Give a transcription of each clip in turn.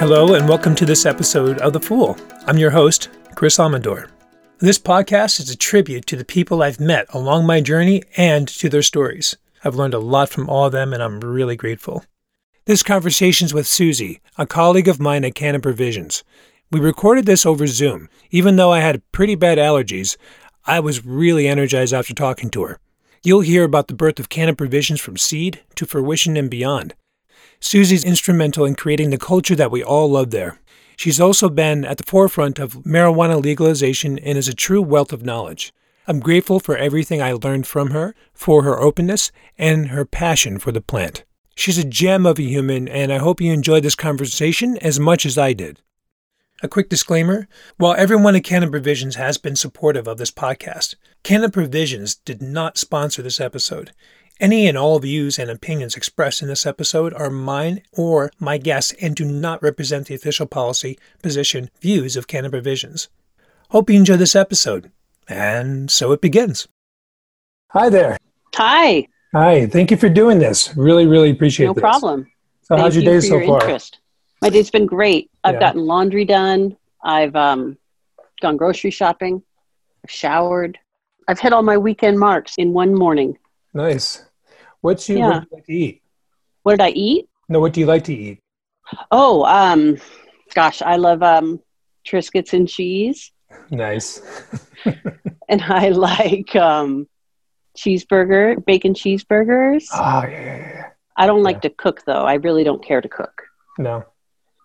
Hello, and welcome to this episode of The Fool. I'm your host, Chris Amador. This podcast is a tribute to the people I've met along my journey and to their stories. I've learned a lot from all of them, and I'm really grateful. This conversation is with Susie, a colleague of mine at Canna Provisions. We recorded this over Zoom. Even though I had pretty bad allergies, I was really energized after talking to her. You'll hear about the birth of Canna Provisions from seed to fruition and beyond. Susie's instrumental in creating the culture that we all love there. She's also been at the forefront of marijuana legalization and is a true wealth of knowledge. I'm grateful for everything I learned from her, for her openness, and her passion for the plant. She's a gem of a human, and I hope you enjoyed this conversation as much as I did. A quick disclaimer while everyone at Canna Provisions has been supportive of this podcast, Canna Provisions did not sponsor this episode. Any and all views and opinions expressed in this episode are mine or my guests and do not represent the official policy, position, views of Canna Provisions. Hope you enjoy this episode. And so it begins. Hi there. Hi. Hi. Thank you for doing this. Really, really appreciate it. no this. problem. So, Thank how's your you day for so your far? interest. My day's been great. I've Yeah. gotten laundry done. I've um, gone grocery shopping. I've showered. I've hit all my weekend marks in one morning. Nice. What's you, Yeah. what do you like to eat? What did I eat? No, what do you like to eat? Oh, um, gosh, I love um, Triscuits and cheese, Nice. and I like um, cheeseburger, bacon cheeseburgers. Ah, yeah, yeah, yeah. I don't like yeah. to cook though. I really don't care to cook. No.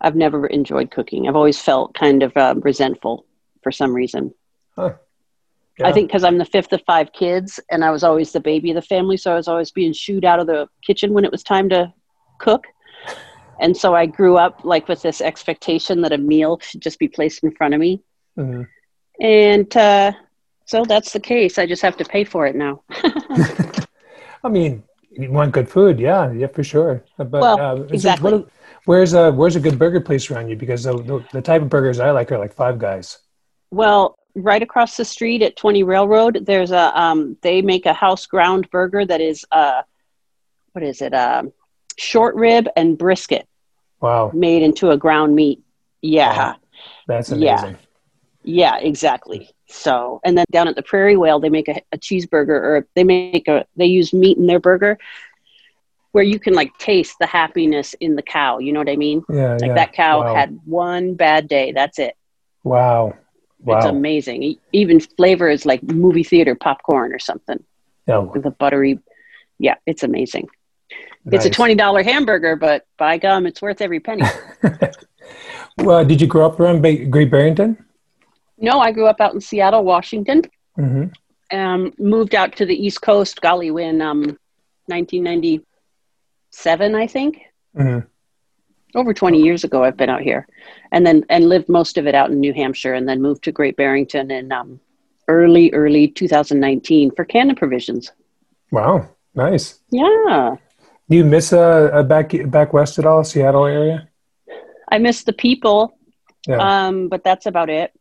I've never enjoyed cooking. I've always felt kind of uh, resentful for some reason. Huh. I think because I'm the fifth of five kids and I was always the baby of the family, so I was always being shooed out of the kitchen when it was time to cook. And so I grew up like with this expectation that a meal should just be placed in front of me. Mhm. And uh, so that's the case. I just have to pay for it now. I mean, you want good food, yeah, yeah, for sure. But Well, uh, is it- exactly. what- where's a where's a good burger place around you? Because the, the, the type of burgers I like are like Five Guys. Well, right across the street at 20 Railroad, there's a, um, they make a house ground burger that is, uh, what is it? Um, short rib and brisket Wow, made into a ground meat. Yeah. Wow. that's Yeah. amazing. Yeah, exactly. So, and then down at the Prairie Whale, they make a, a cheeseburger or they make a, they use meat in their burger where you can like taste the happiness in the cow. You know what I mean? Yeah, Like yeah. that cow wow. had one bad day. That's it. Wow, wow. It's amazing. Even flavor is like movie theater popcorn or something with a buttery. Yeah, it's amazing. It's a $20 hamburger, but by gum, it's worth every penny. well, did you grow up around ba- Great Barrington? no, I grew up out in Seattle, Washington. Mm-hmm. um, moved out to the East Coast, golly, when um, 1997, I think. Mm-hmm. Over 20 years ago, I've been out here, and then and lived most of it out in New Hampshire, and then moved to Great Barrington in um, early, early 2019 for Canna Provisions. Wow, nice. Yeah, you miss uh, uh, back back west at all, Seattle area? I miss the people, Yeah. um, but that's about it.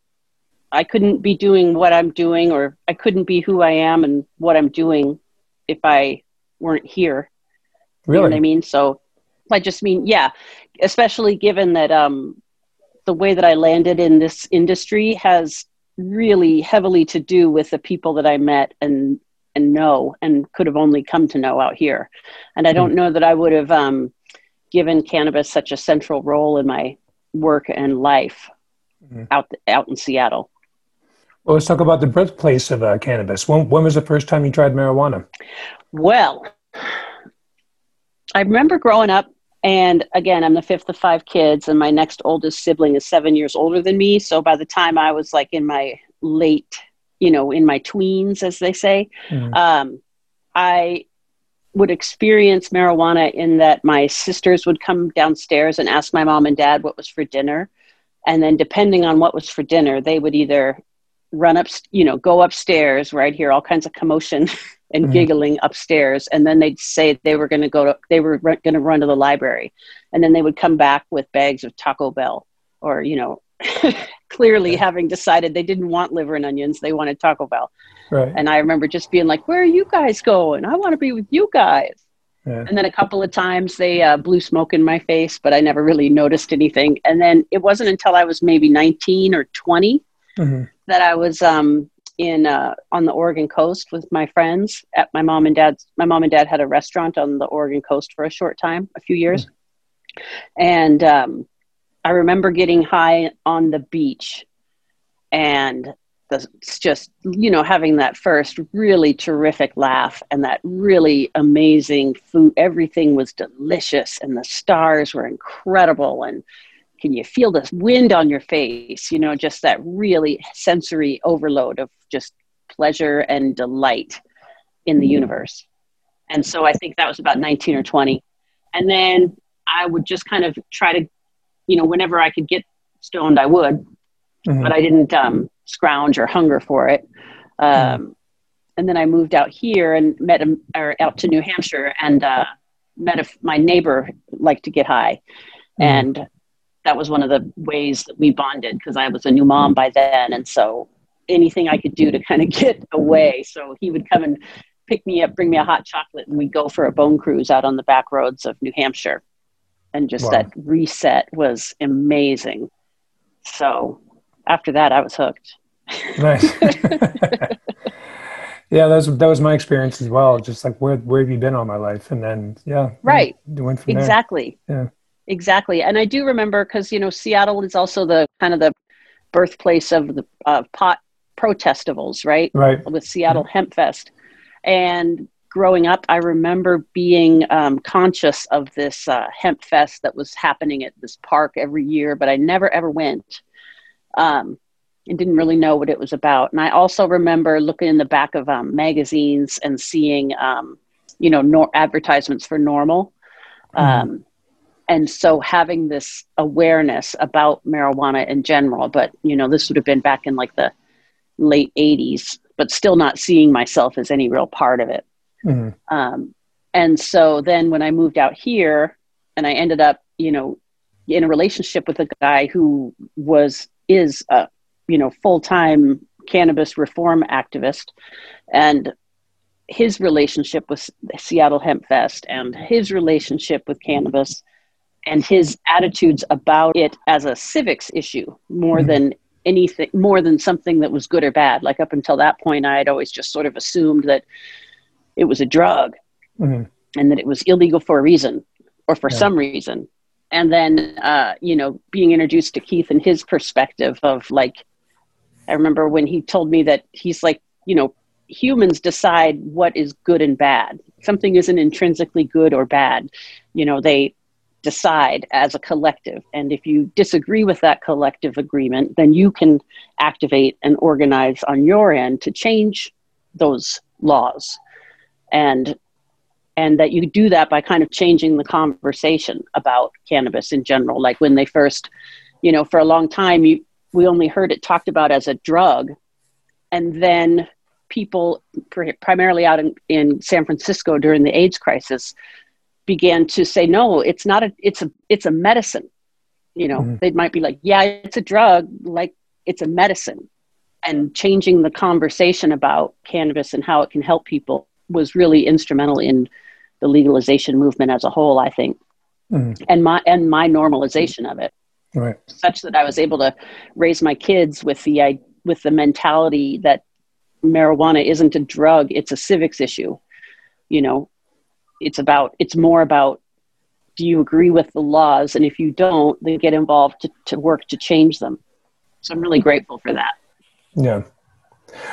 I couldn't be doing what I'm doing, or I couldn't be who I am and what I'm doing if I weren't here. You know really? what I mean? So I just mean, yeah, especially given that um, the way that I landed in this industry has really heavily to do with the people that I met and and know and could have only come to know out here. And I don't know that I would have um, given cannabis such a central role in my work and life Mhm. out out in Seattle. Well, let's talk about the birthplace of uh, cannabis. When when was the first time you tried marijuana? Well, I remember growing up, and again, I'm the fifth of five kids, and my next oldest sibling is seven years older than me. So by the time I was like in my late, you know, in my tweens, as they say, Mhm. um, I would experience marijuana in that my sisters would come downstairs and ask my mom and dad what was for dinner. And then, depending on what was for dinner, they would either run up, you know, go upstairs where I'd hear all kinds of commotion and Mhm. giggling upstairs. And then they'd say they were going to go to, they were going to run to the library. And then they would come back with bags of Taco Bell or, you know, clearly having decided they didn't want liver and onions, they wanted Taco Bell. Right. And I remember just being like, "Where are you guys going? I want to be with you guys." Yeah. And then a couple of times they uh, blew smoke in my face, but I never really noticed anything. And then it wasn't until I was maybe 19 or 20 mm-hmm. That I was um, in uh, on the Oregon coast with my friends at my mom and dad's. My mom and dad had a restaurant on the Oregon coast for a short time, a few years, and um, I remember getting high on the beach, and it's just you know having that first really terrific laugh and that really amazing food. Everything was delicious, and the stars were incredible, and can you feel the wind on your face you know just that really sensory overload of just pleasure and delight in the mm-hmm. universe and so i think that was about 19 or 20 and then i would just kind of try to you know whenever i could get stoned i would mm-hmm. but i didn't um, scrounge or hunger for it um, mm-hmm. and then i moved out here and met a, or out to new hampshire and uh, met a, my neighbor liked to get high mm-hmm. and that was one of the ways that we bonded because I was a new mom by then. And so anything I could do to kind of get away. So he would come and pick me up, bring me a hot chocolate, and we'd go for a bone cruise out on the back roads of New Hampshire. And just wow. that reset was amazing. So after that, I was hooked. Nice. yeah, that was that was my experience as well. Just like where where have you been all my life? And then yeah, right, went from exactly. There. Yeah. Exactly. And I do remember because, you know, Seattle is also the kind of the birthplace of the uh, pot protestivals, right? Right. With Seattle yeah. Hemp Fest. And growing up, I remember being um, conscious of this uh, hemp fest that was happening at this park every year, but I never ever went um, and didn't really know what it was about. And I also remember looking in the back of um, magazines and seeing, um, you know, nor- advertisements for NORML. Mm and so having this awareness about marijuana in general but you know this would have been back in like the late 80s but still not seeing myself as any real part of it mm-hmm. um, and so then when i moved out here and i ended up you know in a relationship with a guy who was is a you know full-time cannabis reform activist and his relationship with Seattle Hemp Fest and his relationship with cannabis and his attitudes about it as a civics issue more mm-hmm. than anything more than something that was good or bad like up until that point i had always just sort of assumed that it was a drug mm-hmm. and that it was illegal for a reason or for yeah. some reason and then uh, you know being introduced to keith and his perspective of like i remember when he told me that he's like you know humans decide what is good and bad something isn't intrinsically good or bad you know they decide as a collective. And if you disagree with that collective agreement, then you can activate and organize on your end to change those laws. And and that you do that by kind of changing the conversation about cannabis in general. Like when they first, you know, for a long time, you, we only heard it talked about as a drug. And then people, primarily out in, in San Francisco during the AIDS crisis, began to say no it's not a it's a it's a medicine. You know mm-hmm. they might be like yeah it's a drug like it's a medicine. And changing the conversation about cannabis and how it can help people was really instrumental in the legalization movement as a whole i think. Mm-hmm. and my and my normalization of it. Right. Such that i was able to raise my kids with the i with the mentality that marijuana isn't a drug it's a civics issue. You know it's about it's more about do you agree with the laws? And if you don't then get involved to, to work to change them. So i'm really grateful for that. Yeah.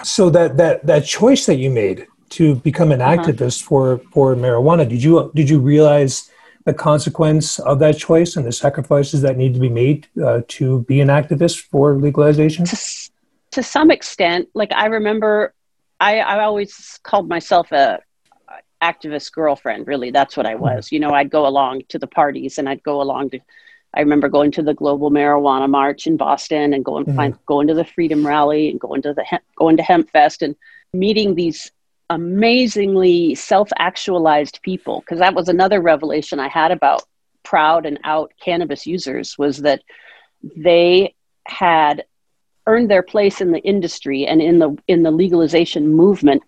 So that that that choice that you made to become an uh-huh. activist for for marijuana did you did you realize the consequence of that choice and the sacrifices that need to be made uh, to be an activist for legalization? To, to some extent like i remember I, I always called myself a activist girlfriend really that's what i hmm. was you know i'd go along to the parties and i'd go along to i remember going to the global marijuana march in boston and going mm-hmm. find, going to the freedom rally and going to the going to hemp fest and meeting these amazingly self-actualized people because that was another revelation i had about proud and out cannabis users was that they had earned their place in the industry and in the in the legalization movement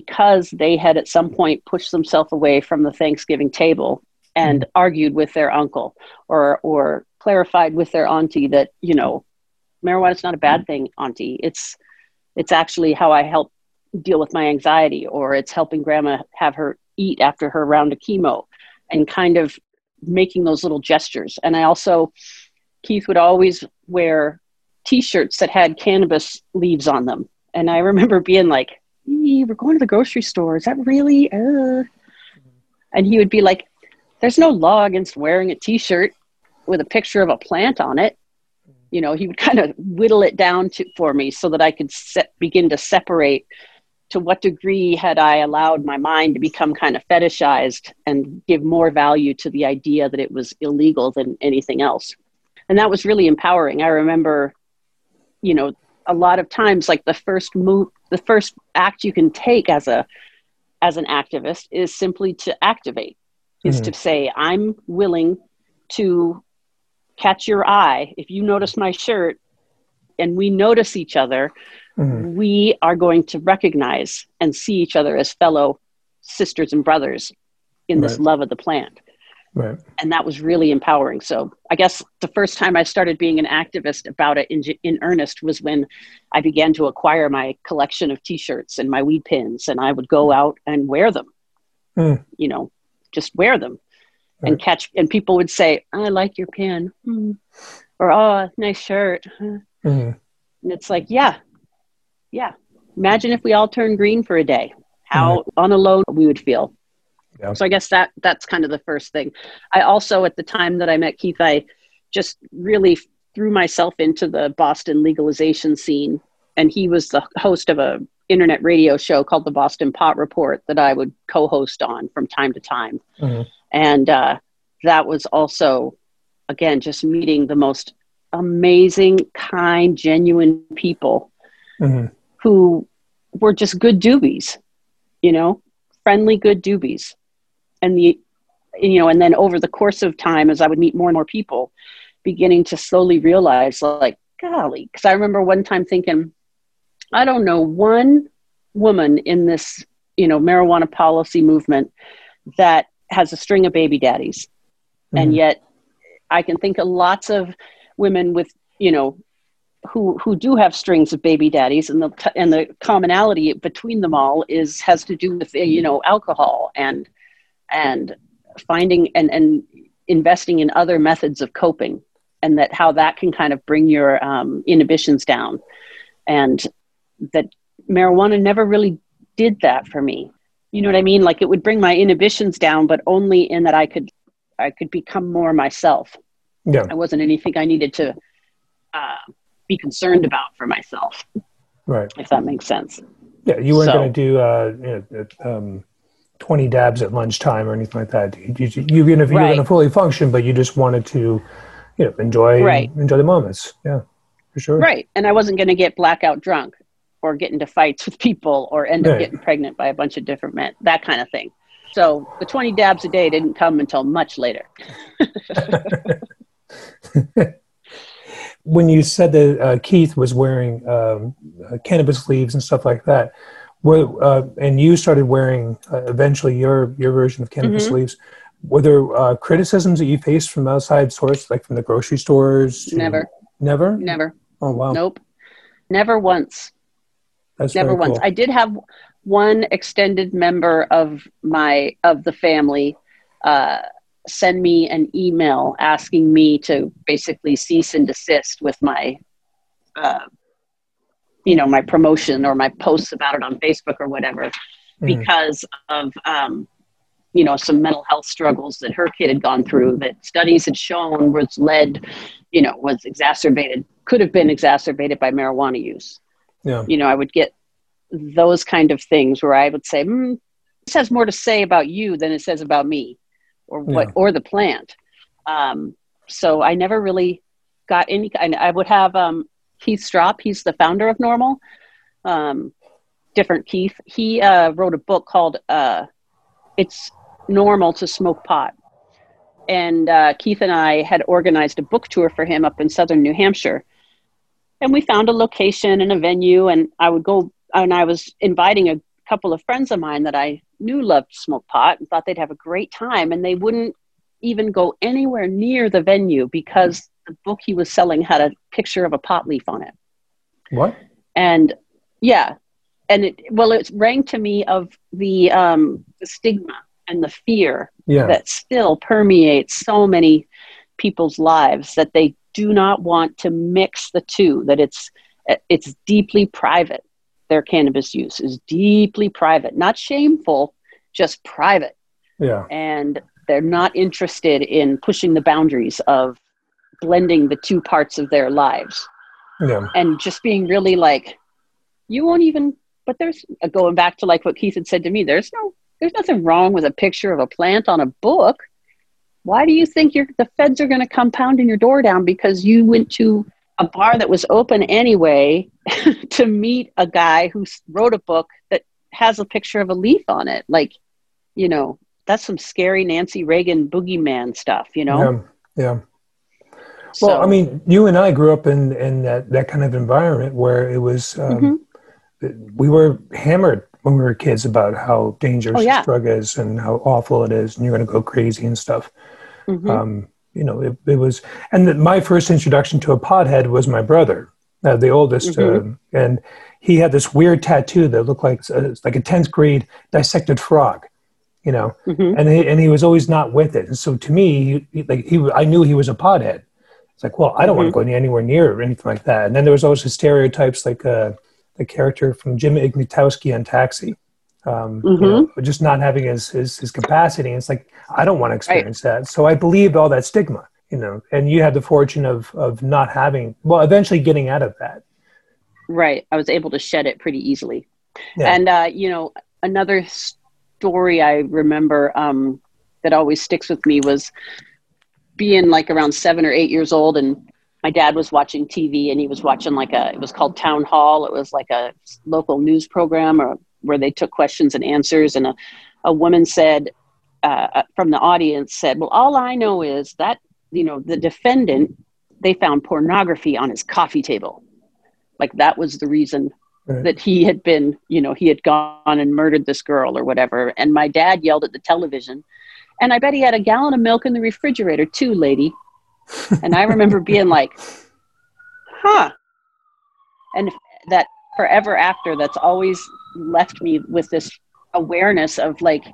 because they had at some point pushed themselves away from the Thanksgiving table and mm-hmm. argued with their uncle or or clarified with their auntie that you know marijuana is not a bad thing auntie. It's it's actually how i help deal with my anxiety or it's helping grandma have her eat after her round of chemo and kind of making those little gestures. And i also keith would always wear t-shirts that had cannabis leaves on them. And i remember being like we're going to the grocery store. Is that really uh? and he would be like there's no law against wearing a t-shirt with a picture of a plant on it. You know he would kind of whittle it down to, for me so that i could set, begin to separate to what degree had i allowed my mind to become kind of fetishized and give more value to the idea that it was illegal than anything else. And that was really empowering. I remember you know a lot of times like the first move the first act you can take as a as an activist is simply to activate is mm-hmm. to say i'm willing to catch your eye if you notice my shirt and we notice each other mm-hmm. we are going to recognize and see each other as fellow sisters and brothers in right. this love of the plant right. And that was really empowering. So i guess the first time i started being an activist about it in, in earnest was when i began to acquire my collection of t-shirts and my weed pins and i would go out and wear them. Mm. you know just wear them. Right. and catch and people would say i like your pin mm. or oh nice shirt. Mm. and it's like yeah. Yeah. Imagine if we all turned green for a day. How on alone we would feel yeah. so i guess that that's kind of the first thing i also at the time that i met keith i just really threw myself into the boston legalization scene and he was the host of a internet radio show called the boston pot report that i would co-host on from time to time mm-hmm. And uh, that was also, again, just meeting the most amazing, kind, genuine people mm-hmm. who were just good doobies, you know, friendly, good doobies. And the, you know, and then over the course of time, as I would meet more and more people, beginning to slowly realize, like, golly, because I remember one time thinking, I don't know one woman in this, you know, marijuana policy movement that has a string of baby daddies. Mm-hmm. And yet I can think of lots of women with, you know, who who do have strings of baby daddies and the and the commonality between them all is has to do with you know alcohol and and finding and and investing in other methods of coping and that how that can kind of bring your um, inhibitions down. And that marijuana never really did that for me. You know what i mean? Like it would bring my inhibitions down but only in that i could i could become more myself. Yeah. I wasn't anything i needed to uh, be concerned about for myself right. if that makes sense. Yeah you weren't so, going to do uh, you know, um, 20 dabs at lunchtime or anything like that you, you're going to fully function but you just wanted to you know enjoy right. enjoy the moments yeah for sure right and i wasn't going to get blackout drunk or get into fights with people or end up getting pregnant by a bunch of different men, that kind of thing. So the 20 dabs a day didn't come until much later. when you said that uh, Keith was wearing um, uh, cannabis leaves and stuff like that, were, uh, and you started wearing uh, eventually your your version of cannabis mm-hmm. leaves, were there uh, criticisms that you faced from outside sources, like from the grocery stores? To, never. Never. Never. Oh wow. Nope. Never once. That's never once. Cool. I did have one extended member of my of the family uh, send me an email asking me to basically cease and desist with my uh, you know my promotion or my posts about it on facebook or whatever mm. because of um, you know some mental health struggles that her kid had gone through that studies had shown was led you know was exacerbated could have been exacerbated by marijuana use yeah. you know i would get those kind of things where i would say mm, this has more to say about you than it says about me or what yeah. or the plant um, so i never really got any i would have um, keith stroup he's the founder of NORML. um, different keith. He uh, wrote a book called uh, it's NORML to smoke pot. And uh, keith and i had organized a book tour for him up in southern new hampshire. And we found a location and a venue and i would go and i was inviting a, couple of friends of mine that I knew loved smoke pot and thought they'd have a great time, and they wouldn't even go anywhere near the venue because the book he was selling had a picture of a pot leaf on it. What? And yeah, and it well, it rang to me of the um, the stigma and the fear Yeah. that still permeates so many people's lives that they do not want to mix the two. That it's it's deeply private. Their cannabis use is deeply private, not shameful, just private Yeah. and they're not interested in pushing the boundaries of blending the two parts of their lives Yeah. and just being really like you won't even but there's uh, going back to like what keith had said to me there's no there's nothing wrong with a picture of a plant on a book why do you think you're, the feds are going to come pounding your door down because you went to a bar that was open anyway to meet a guy who wrote a book that has a picture of a leaf on it like you know that's some scary nancy reagan boogeyman stuff you know Yeah. Yeah. So- Well, I mean, you and I grew up in, in that, that kind of environment where it was, um, Mm-hmm. we were hammered when we were kids about how dangerous Oh, yeah. this drug is and how awful it is, and you're going to go crazy and stuff. Mhm. Um, you know, it, it was, and the, my first introduction to a pothead was my brother, uh, the oldest, Mhm. um, and he had this weird tattoo that looked like uh, like a tenth grade dissected frog, you know, Mhm. and he, and he was always not with it. And so to me, he- like he, I knew he was a pothead. It's like, well, I don't want to go anywhere near it or anything like that. And then there was always the stereotypes, like uh, the character from Jim Ignatowski on Taxi, um, you know, just not having his, his his capacity. And it's like I don't want to experience that. So I believed all that stigma, you know. And you had the fortune of of not having, well, eventually getting out of that. right i was able to shed it pretty easily Yeah. and uh, you know another story i remember um, that always sticks with me was being like around seven or eight years old and my dad was watching tv and he was watching like a it was called town hall. It was like a local news program or where they took questions and answers and a, a woman said uh, from the audience said well all i know is that you know the defendant they found pornography on his coffee table. Like that was the reason Right. that he had been you know he had gone and murdered this girl or whatever. And my dad yelled at the television and i bet he had a gallon of milk in the refrigerator too lady and i remember being like huh and that forever after that's always left me with this awareness of like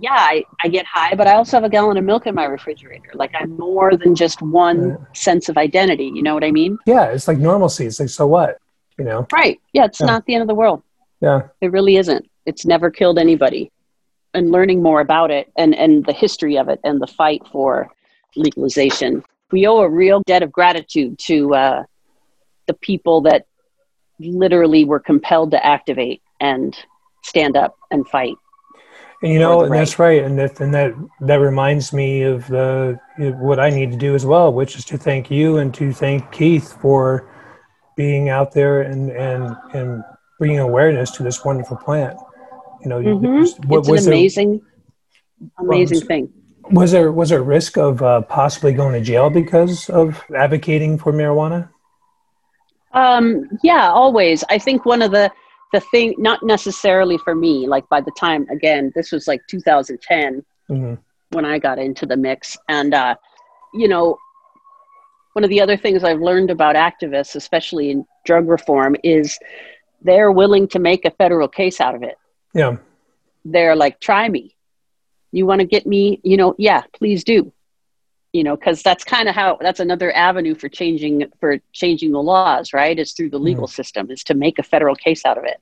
yeah I, I get high but i also have a gallon of milk in my refrigerator like i'm more than just one Right. sense of identity you know what i mean yeah, it's like normalcy. It's like so what, you know? right yeah it's Yeah. not the end of the world Yeah. It really isn't. It's never killed anybody. And learning more about it and, and the history of it and the fight for legalization. We owe a real debt of gratitude to uh, the people that literally were compelled to activate and stand up and fight. And you know, and that's right, and that and that that reminds me of the what I need to do as well, which is to thank you and to thank Keith for being out there and and and bringing awareness to this wonderful plant. You know, Mhm. what- It's an was there- amazing, amazing Well, thing. was there was there a risk of uh, possibly going to jail because of advocating for marijuana? Um, yeah, always. I think one of the the thing, not necessarily for me, like by the time again, this was like 2010 hmm when I got into the mix, and uh, you know, one of the other things I've learned about activists, especially in drug reform, is they're willing to make a federal case out of it. Yeah, They're like, try me. You want to get me? You know, yeah, please do. You know, because that's kind of how that's another avenue for changing for changing the laws, right? Is through the mm. legal system, is to make a federal case out of it.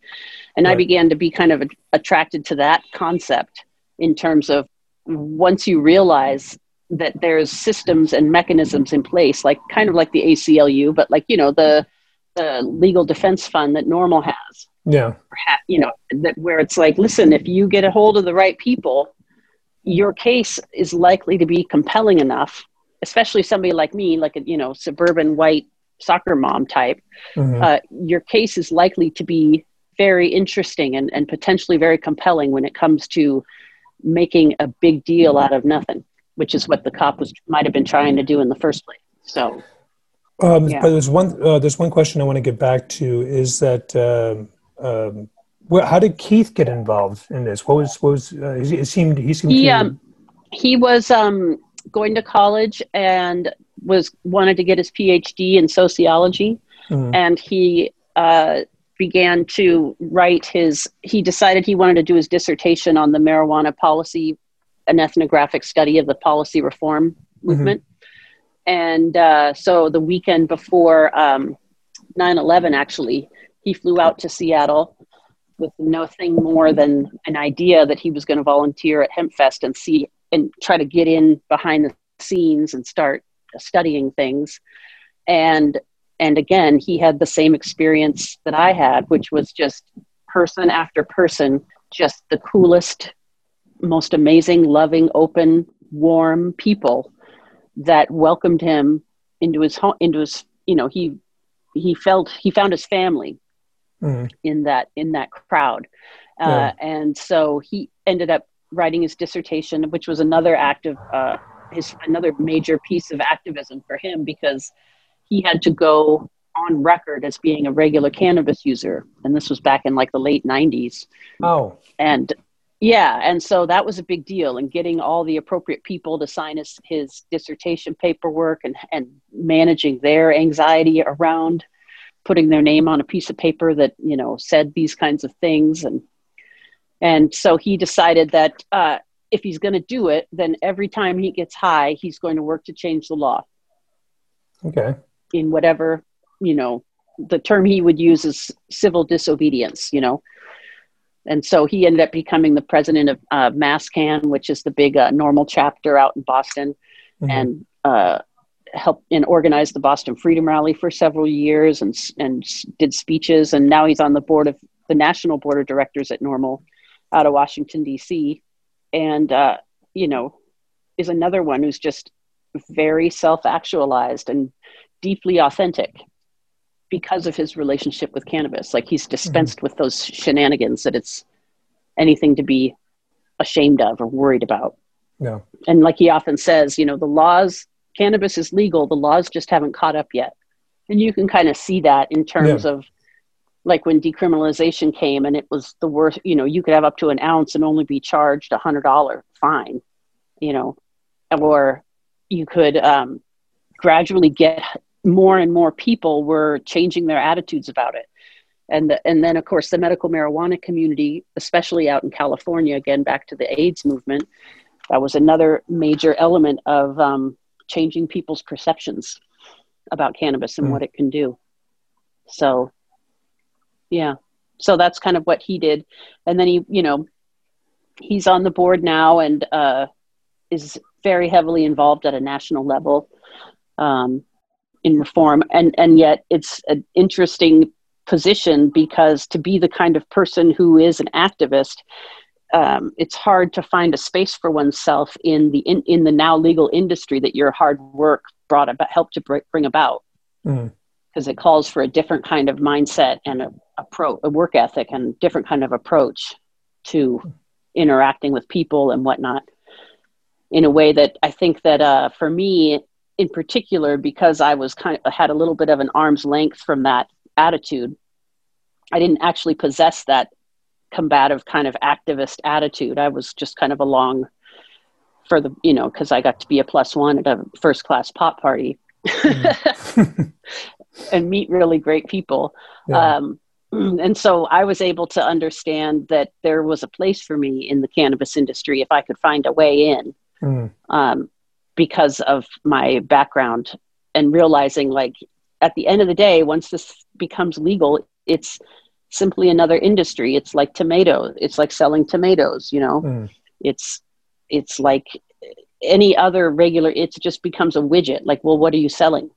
And I began to be kind of attracted to that concept in terms of once you realize that there's systems and mechanisms in place, like kind of like the ACLU, but like you know the the legal defense fund that NORML has, yeah, you know that where it's like listen if you get a hold of the right people your case is likely to be compelling enough especially somebody like me like a you know suburban white soccer mom type mhm. uh, your case is likely to be very interesting and, and potentially very compelling when it comes to making a big deal out of nothing which is what the cop was might have been trying to do in the first place so Um, Yeah. But there's one uh, there's one question I want to get back to is that um, um, well, how did Keith get involved in this? What was what was uh, it seemed he seemed he to, um, he was um, going to college and was wanted to get his PhD in sociology, Mhm. and he uh, began to write his. He decided he wanted to do his dissertation on the marijuana policy, an ethnographic study of the policy reform movement, and uh, so the weekend before um, 9/11, actually, he flew out to Seattle with nothing more than an idea that he was going to volunteer at Hempfest and see and try to get in behind the scenes and start studying things. And and again, he had the same experience that I had, which was just person after person, just the coolest, most amazing, loving, open, warm people that welcomed him into his home into his you know he he felt he found his family Mhm. in that in that crowd uh, Yeah. and so he ended up writing his dissertation which was another act of uh, his another major piece of activism for him because he had to go on record as being a regular cannabis user and this was back in like the late 90s oh and yeah and so that was a big deal and getting all the appropriate people to sign his, his dissertation paperwork and, and managing their anxiety around putting their name on a piece of paper that you know said these kinds of things. And and so he decided that uh, if he's going to do it then every time he gets high he's going to work to change the law. Okay. In whatever you know the term he would use is civil disobedience you know? And so he ended up becoming the president of uh, MassCann which is the big uh, NORML chapter out in boston. Mhm. and uh, helped and organized the boston freedom rally for several years and, and did speeches and now he's on the board of the national board of directors at NORML out of washington d.c and uh, you know is another one who's just very self-actualized and deeply authentic because of his relationship with cannabis. Like he's dispensed with those shenanigans that it's anything to be ashamed of or worried about. no And like he often says, you know, the laws, cannabis is legal, the laws just haven't caught up yet. And you can kind of see that in terms of like when decriminalization came and it was the worst, you know, you could have up to an ounce and only be charged a hundred dollar fine, you know, or you could um, gradually get more and more people were changing their attitudes about it. And, the, and then, of course, the medical marijuana community, especially out in California, again, back to the AIDS movement, that was another major element of um, changing people's perceptions about cannabis and Mm. what it can do. So, yeah. So that's kind of what he did. And then he, you know, he's on the board now and uh, is very heavily involved at a national level um, in reform. And, and yet it's an interesting position because to be the kind of person who is an activist, um, it's hard to find a space for oneself in the in, in the now legal industry that your hard work brought about helped to bring about. Because it calls for a different kind of mindset and a, a pro a work ethic and different kind of approach to interacting with people and whatnot in a way that I think that uh, for me in particular because I was kind of had a little bit of an arm's length from that attitude I didn't actually possess that combative kind of activist attitude I was just kind of along for the you know because I got to be a plus one at a first class pop party and meet really great people Yeah. um, and so I was able to understand that there was a place for me in the cannabis industry if I could find a way in Mhm. um, because of my background and realizing like at the end of the day once this becomes legal it's simply another industry. It's like tomatoes it's like selling tomatoes you know? Mhm. it's it's like any other regular it just becomes a widget. Like well what are you selling?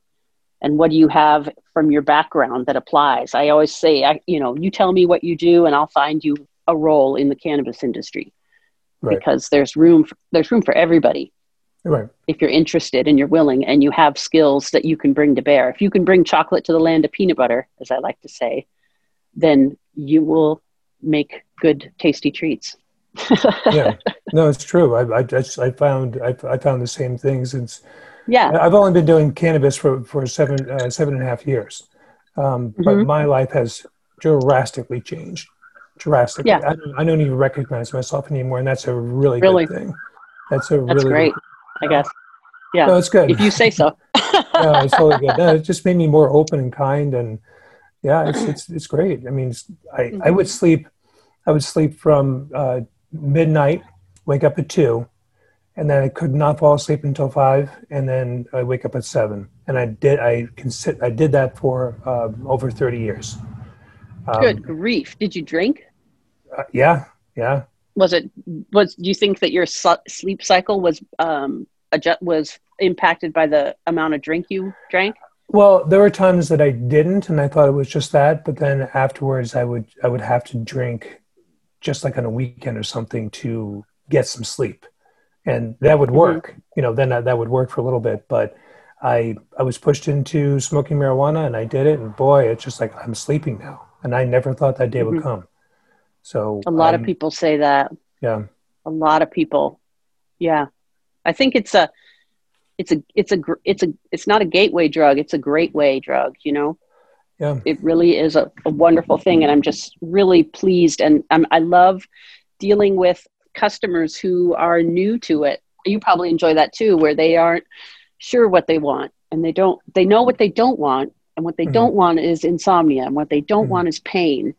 And what do you have from your background that applies? I always say I, you know you tell me what you do and i'll find you a role in the cannabis industry. Right. because there's room for, there's room for everybody. Right. if you're interested and you're willing and you have skills that you can bring to bear. If you can bring chocolate to the land of peanut butter as i like to say then you will make good tasty treats Yeah. No, it's true. I, I just I found I, I found the same thing since yeah I've only been doing cannabis for for seven uh, seven and a half years, um, but Mhm. my life has drastically changed, drastically. Yeah. I, don't, I don't even recognize myself anymore, and that's a really, Really? good thing. That's a That's really great, I guess. Yeah. No, it's good. If you say so. no, it's totally good. No, it just made me more open and kind, and yeah, it's it's it's great. I mean, I I Mm-hmm. would sleep, I would sleep from uh, midnight, wake up at two, and then I could not fall asleep until five, and then I wake up at seven, and I did I consi- I did that for uh, over thirty years. Um, Good grief. Did you drink? uh, yeah, yeah. Was it was do you think that your su- sleep cycle was um adjust, was impacted by the amount of drink you drank? Well, there were times that I didn't, and I thought it was just that. But then afterwards, I would I would have to drink, just like on a weekend or something, to get some sleep, and that would work. You know, then that, that would work for a little bit. But I I was pushed into smoking marijuana, and I did it, and boy, it's just like I'm sleeping now, and I never thought that day would Mhm. come. So A lot of people say that. yeah, A lot of people. Yeah. I think it's a it's a it's a it's a it's not a gateway drug, it's a great way drug, you know. yeah, it really is a, a wonderful thing and i'm just really pleased and um, i love dealing with customers who are new to it. You probably enjoy that too where they aren't sure what they want and they don't they know what they don't want and what they Mhm. don't want is insomnia and what they don't Mhm. want is pain.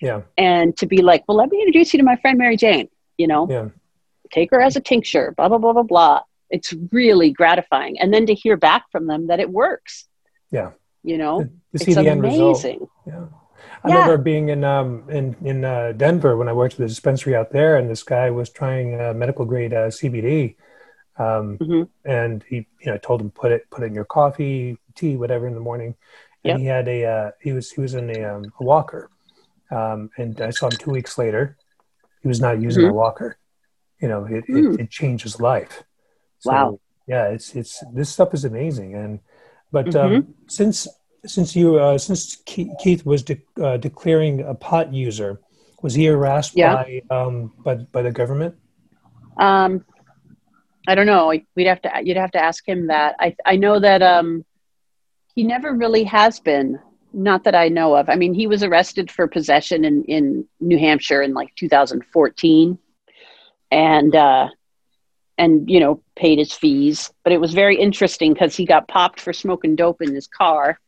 Yeah, and to be like well let me introduce you to my friend mary jane you know? Yeah, take her as a tincture blah blah blah blah blah it's really gratifying and then to hear back from them that it works yeah. you know To see it's the end result. amazing Yeah. I Yeah. remember being in um, in in uh, Denver when I worked at the dispensary out there, and this guy was trying uh, medical grade uh, CBD, um, Mhm. and he you know told him put it put it in your coffee, tea, whatever in the morning, and Yep. he had a uh, he was he was in a, um, a walker, um, and I saw him two weeks later, he was not using a walker, you know it, Mm. it, it changed his life. Wow. Yeah, it's it's this stuff is amazing, and but Mm-hmm. um, since since you uh, since Keith was de- uh, declaring a pot user, was he harassed Yeah. by um by by the government? Um, I don't know. We'd have to. You'd have to ask him that. I I know that um, he never really has been. Not that I know of. I mean, he was arrested for possession in in New Hampshire in like 2014, and uh, and you know paid his fees. But it was very interesting because he got popped for smoking dope in his car.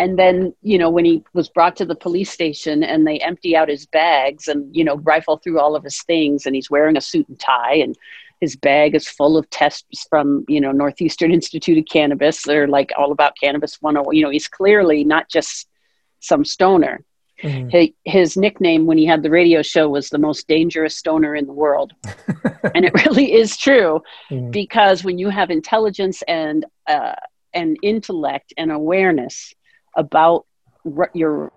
And then, you know, when he was brought to the police station and they empty out his bags and, you know, rifle through all of his things and he's wearing a suit and tie and his bag is full of tests from, you know, Northeastern Institute of Cannabis. They're like all about cannabis 101. You know, he's clearly not just some stoner. Mhm. He, his nickname when he had the radio show was the most dangerous stoner in the world. and it really is true Mhm. because when you have intelligence and uh, and intellect and awareness about r- your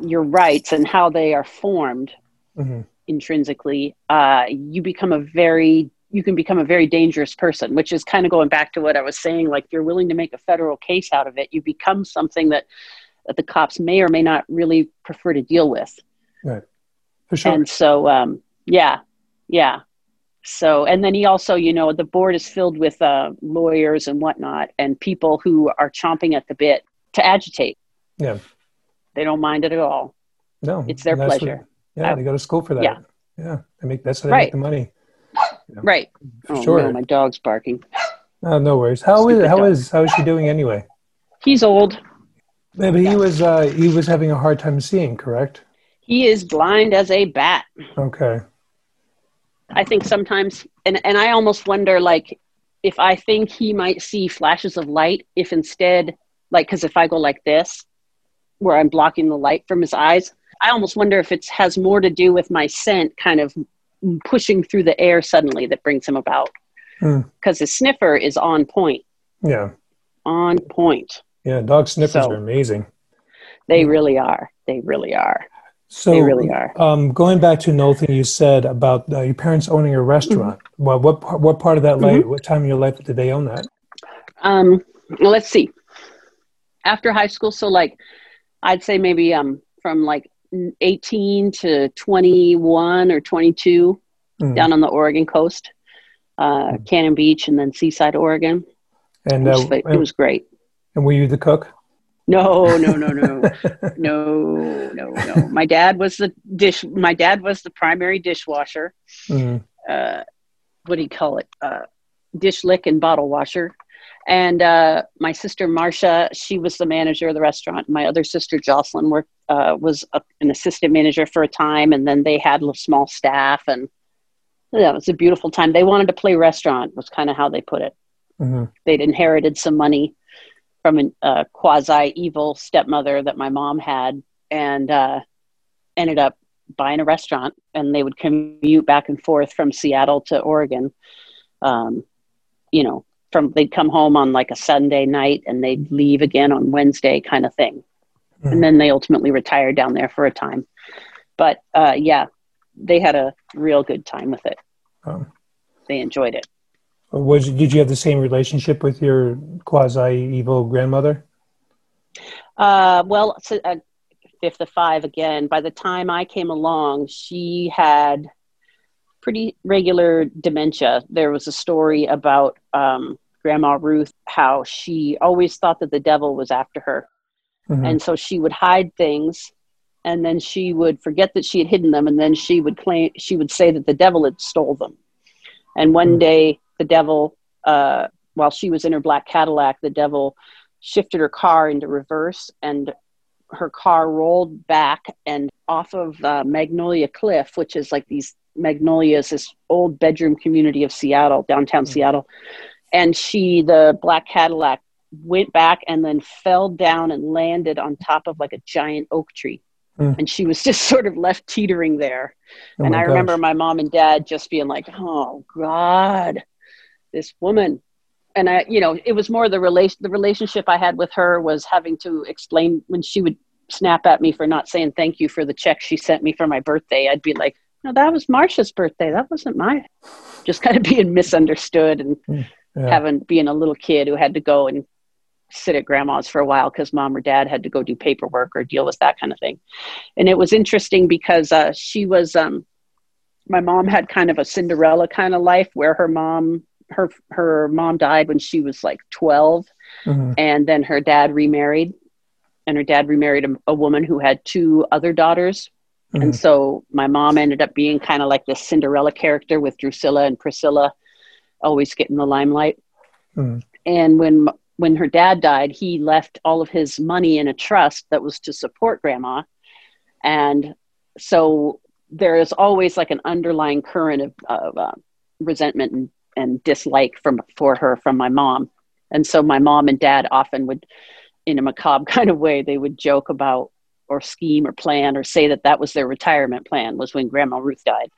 your rights and how they are formed Mhm. intrinsically, uh, you become a very you can become a very dangerous person, which is kind of going back to what I was saying. Like you're willing to make a federal case out of it, you become something that that the cops may or may not really prefer to deal with. Right. For sure. And so, um, yeah, yeah. So, and then he also, you know, the board is filled with uh, lawyers and whatnot, and people who are chomping at the bit to agitate. Yeah. They don't mind it at all. no, it's their pleasure. What, yeah, I- they go to school for that. yeah. yeah. They make that's how they Right. make the money. Right. For oh, sure. no, my dog's barking. Oh, no worries. How is Stupid how dog. is how is she doing anyway? He's old. Yeah, but he Yeah. was uh, he was having a hard time seeing, correct? He is blind as a bat. Okay. I think sometimes, and, and I almost wonder, like, if I think he might see flashes of light, if instead, like, because if I go like this, where I'm blocking the light from his eyes, I almost wonder if it has more to do with my scent kind of pushing through the air suddenly that brings him about. Hmm. Because his sniffer is on point, Yeah. on point. Yeah. Dog sniffers So- are amazing. They really are. They really are. So They really are. Um, going back to another thing you said about uh, your parents owning a restaurant. Mm-hmm. Well, what what part of that life, what time in your life did they own that? Um, well, let's see. After high school, so like, I'd say maybe um from like 18 to 21 or 22 Mm. down on the Oregon coast, uh, Cannon Beach, and then Seaside, Oregon. And It uh, was, it was great. And were you the cook? No, no, no, no, no, no, no. My dad was the dish. My dad was the primary dishwasher. Mm-hmm. Uh, what do you call it? Uh, dish lick and bottle washer. And uh, my sister Marcia, she was the manager of the restaurant. My other sister Jocelyn worked uh, was a, an assistant manager for a time, and then they had a small staff, and yeah, it was a beautiful time. They wanted to play restaurant, was kind of how they put it. Mm-hmm. They'd inherited some money from a uh, quasi evil stepmother that my mom had and uh, ended up buying a restaurant and they would commute back and forth from Seattle to Oregon. Um, you know, from they'd come home on like a Sunday night and they'd leave again on Wednesday kind of thing. Mm. And then they ultimately retired down there for a time. But uh, yeah, they had a real good time with it. They enjoyed it. Was did you have the same relationship with your quasi evil grandmother? Uh, well, so, uh, fifth of five again. By the time I came along, she had pretty regular dementia. There was a story about um, Grandma Ruth, how she always thought that the devil was after her. Mm-hmm. And so she would hide things and then she would forget that she had hidden them and then she would claim she would say that the devil had stole them. And one mm-hmm. day the devil, uh, while she was in her black Cadillac, the devil shifted her car into reverse and her car rolled back and off of uh, Magnolia Cliff, which is like these magnolias, this old bedroom community of Seattle, downtown mm-hmm. Seattle. And she, the black Cadillac, went back and then fell down and landed on top of like a giant oak tree. Mm. And she was just sort of left teetering there. Oh and I gosh. remember my mom and dad just being like, oh, God, this woman and I, you know, it was more the relation, the relationship I had with her was having to explain when she would snap at me for not saying thank you for the check she sent me for my birthday. I'd be like, no, that was Marcia's birthday. That wasn't my, just kind of being misunderstood and hmm, yeah. having, being a little kid who had to go and sit at grandma's for a while because mom or dad had to go do paperwork or deal with that kind of thing. And it was interesting because uh, she was, um, my mom had kind of a Cinderella kind of life where her mom her her mom died when she was like 12 mm-hmm. and then her dad remarried and her dad remarried a, a woman who had two other daughters mm-hmm. and so my mom ended up being kind of like this cinderella character with drusilla and priscilla always getting the limelight mm-hmm. and when when her dad died he left all of his money in a trust that was to support grandma and so there is always like an underlying current of, of uh, resentment and and dislike from for her from my mom. And so my mom and dad often would in a macabre kind of way they would joke about or scheme or plan or say that that was their retirement plan was when grandma ruth died.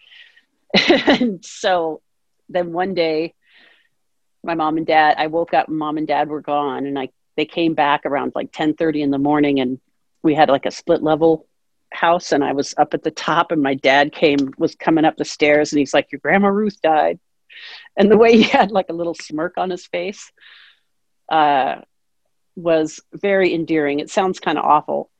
And so then one day my mom and dad i woke up mom and dad were gone and i they came back around like 10 30 in the morning and we had like a split level house and i was up at the top and my dad came was coming up the stairs and he's like your grandma ruth died and the way he had like a little smirk on his face uh, was very endearing. It sounds kind of awful,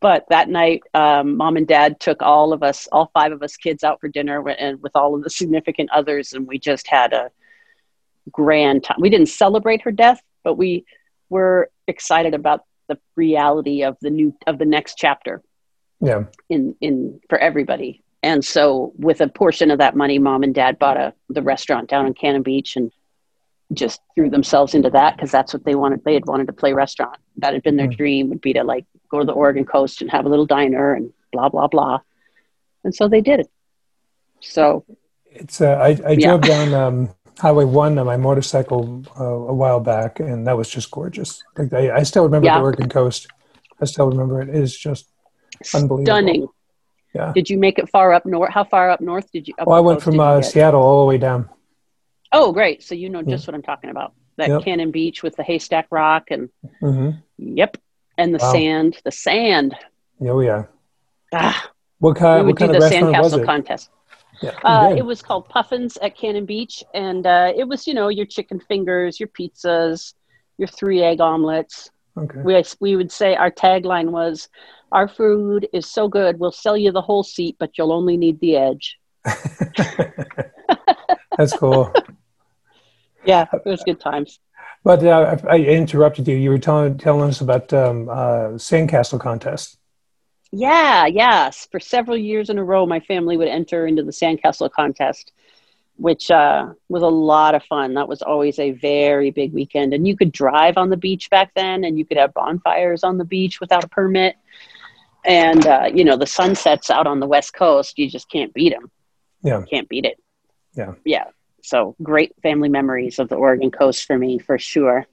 but that night, um, mom and dad took all of us, all five of us kids, out for dinner and with all of the significant others, and we just had a grand time. We didn't celebrate her death, but we were excited about the reality of the new of the next chapter. Yeah. In in for everybody. And so, with a portion of that money, mom and dad bought a the restaurant down in Cannon Beach and just threw themselves into that because that's what they wanted. They had wanted to play restaurant. That had been their mm. dream would be to like go to the Oregon coast and have a little diner and blah blah blah. And so they did it. So it's uh, I, I drove down um, Highway One on my motorcycle uh, a while back, and that was just gorgeous. Like I, I still remember yeah. the Oregon coast. I still remember it. It is just unbelievable. Stunning. Yeah. Did you make it far up north? How far up north did you? Oh, I went from uh, Seattle all the way down. Oh, great! So you know just what I'm talking about. That yep. Cannon Beach with the haystack rock and mm-hmm. yep, and the wow. sand. The sand. Oh yeah. Ah. What kind? We would what do the sandcastle contest. Yeah, uh, it was called Puffins at Cannon Beach, and uh, it was you know your chicken fingers, your pizzas, your three egg omelets. Okay. We we would say our tagline was our food is so good, we'll sell you the whole seat, but you'll only need the edge. That's cool. yeah, it was good times. But uh, I, interrupted you. You were telling telling us about um, uh, sandcastle contest. Yeah, yes. For several years in a row, my family would enter into the sandcastle contest, which uh, was a lot of fun. That was always a very big weekend, and you could drive on the beach back then, and you could have bonfires on the beach without a permit. And uh, you know, the sunsets out on the west coast, you just can't beat them. Yeah, can't beat it. Yeah, yeah. So great family memories of the Oregon coast for me, for sure.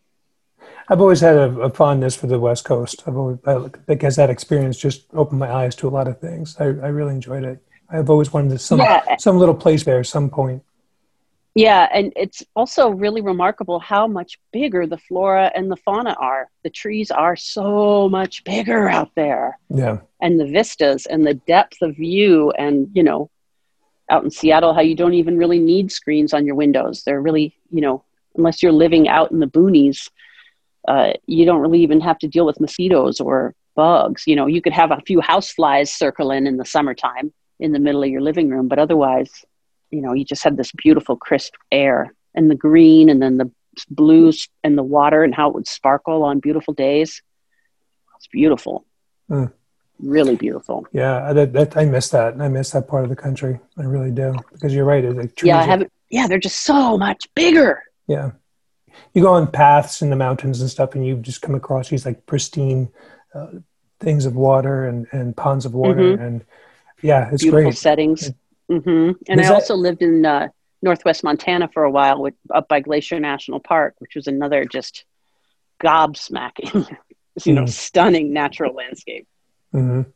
I've always had a, a, fondness for the West Coast. I've always, I, because that experience just opened my eyes to a lot of things. I, I really enjoyed it. I've always wanted to some yeah. some little place there, some point. Yeah, and it's also really remarkable how much bigger the flora and the fauna are. The trees are so much bigger out there. Yeah. And the vistas and the depth of view and, you know, out in Seattle how you don't even really need screens on your windows. They're really, you know, unless you're living out in the boonies, uh, you don't really even have to deal with mosquitoes or bugs. You know, you could have a few house flies circling in the summertime in the middle of your living room, but otherwise, you know, you just had this beautiful crisp air and the green and then the blues and the water and how it would sparkle on beautiful days. It's beautiful. Mm. Really beautiful. Yeah, that, that, I miss that. I miss that part of the country. I really do because you're right. Like yeah, I have. Yeah, they're just so much bigger. Yeah, you go on paths in the mountains and stuff, and you just come across these like pristine uh, things of water and, and ponds of water, mm-hmm. and yeah, it's beautiful great. settings. Mm-hmm. And Is I that, also lived in uh, northwest Montana for a while, with, up by Glacier National Park, which was another just gobsmacking, you know, mm. stunning natural landscape. Mm-hmm.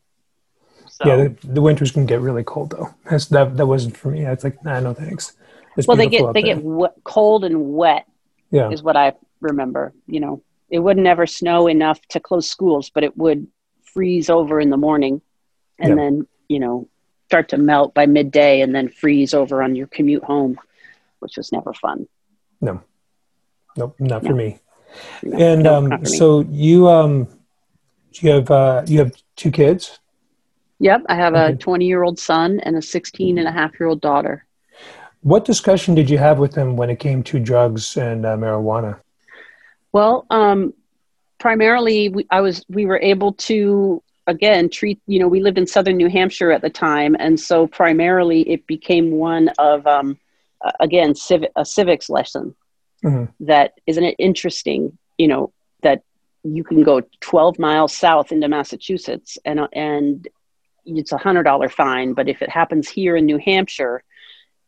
So, yeah, the, the, winters can get really cold though. That's, that that wasn't for me. It's like, nah, no thanks. It's well, they get they there. get cold and wet yeah. is what I remember. You know, it would never snow enough to close schools, but it would freeze over in the morning and yeah. then, you know, start to melt by midday and then freeze over on your commute home, which was never fun. No, nope, not no. for me. No, and no, um, so you, um, you have, uh, you have two kids? Yep. I have okay. a 20 year old son and a 16 and a half year old daughter. What discussion did you have with them when it came to drugs and uh, marijuana? Well, um, primarily, we, I was we were able to again treat. You know, we lived in southern New Hampshire at the time, and so primarily it became one of um, uh, again civic, a civics lesson. Mm-hmm. That isn't it interesting? You know that you can go 12 miles south into Massachusetts and and it's a hundred dollar fine, but if it happens here in New Hampshire,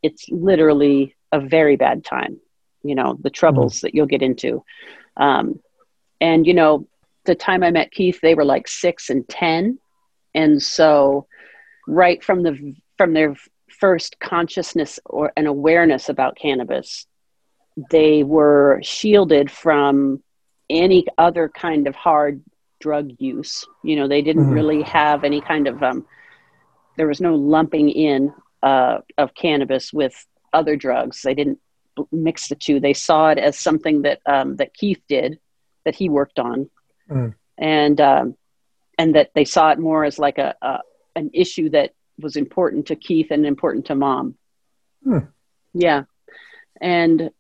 it's literally a very bad time you know the troubles mm-hmm. that you'll get into um, and you know the time i met keith they were like six and ten and so right from the from their first consciousness or an awareness about cannabis they were shielded from any other kind of hard drug use you know they didn't mm-hmm. really have any kind of um, there was no lumping in uh, of cannabis with other drugs. They didn't mix the two. They saw it as something that um, that Keith did, that he worked on, mm. and um, and that they saw it more as like a, a, an issue that was important to Keith and important to Mom. Mm. Yeah, and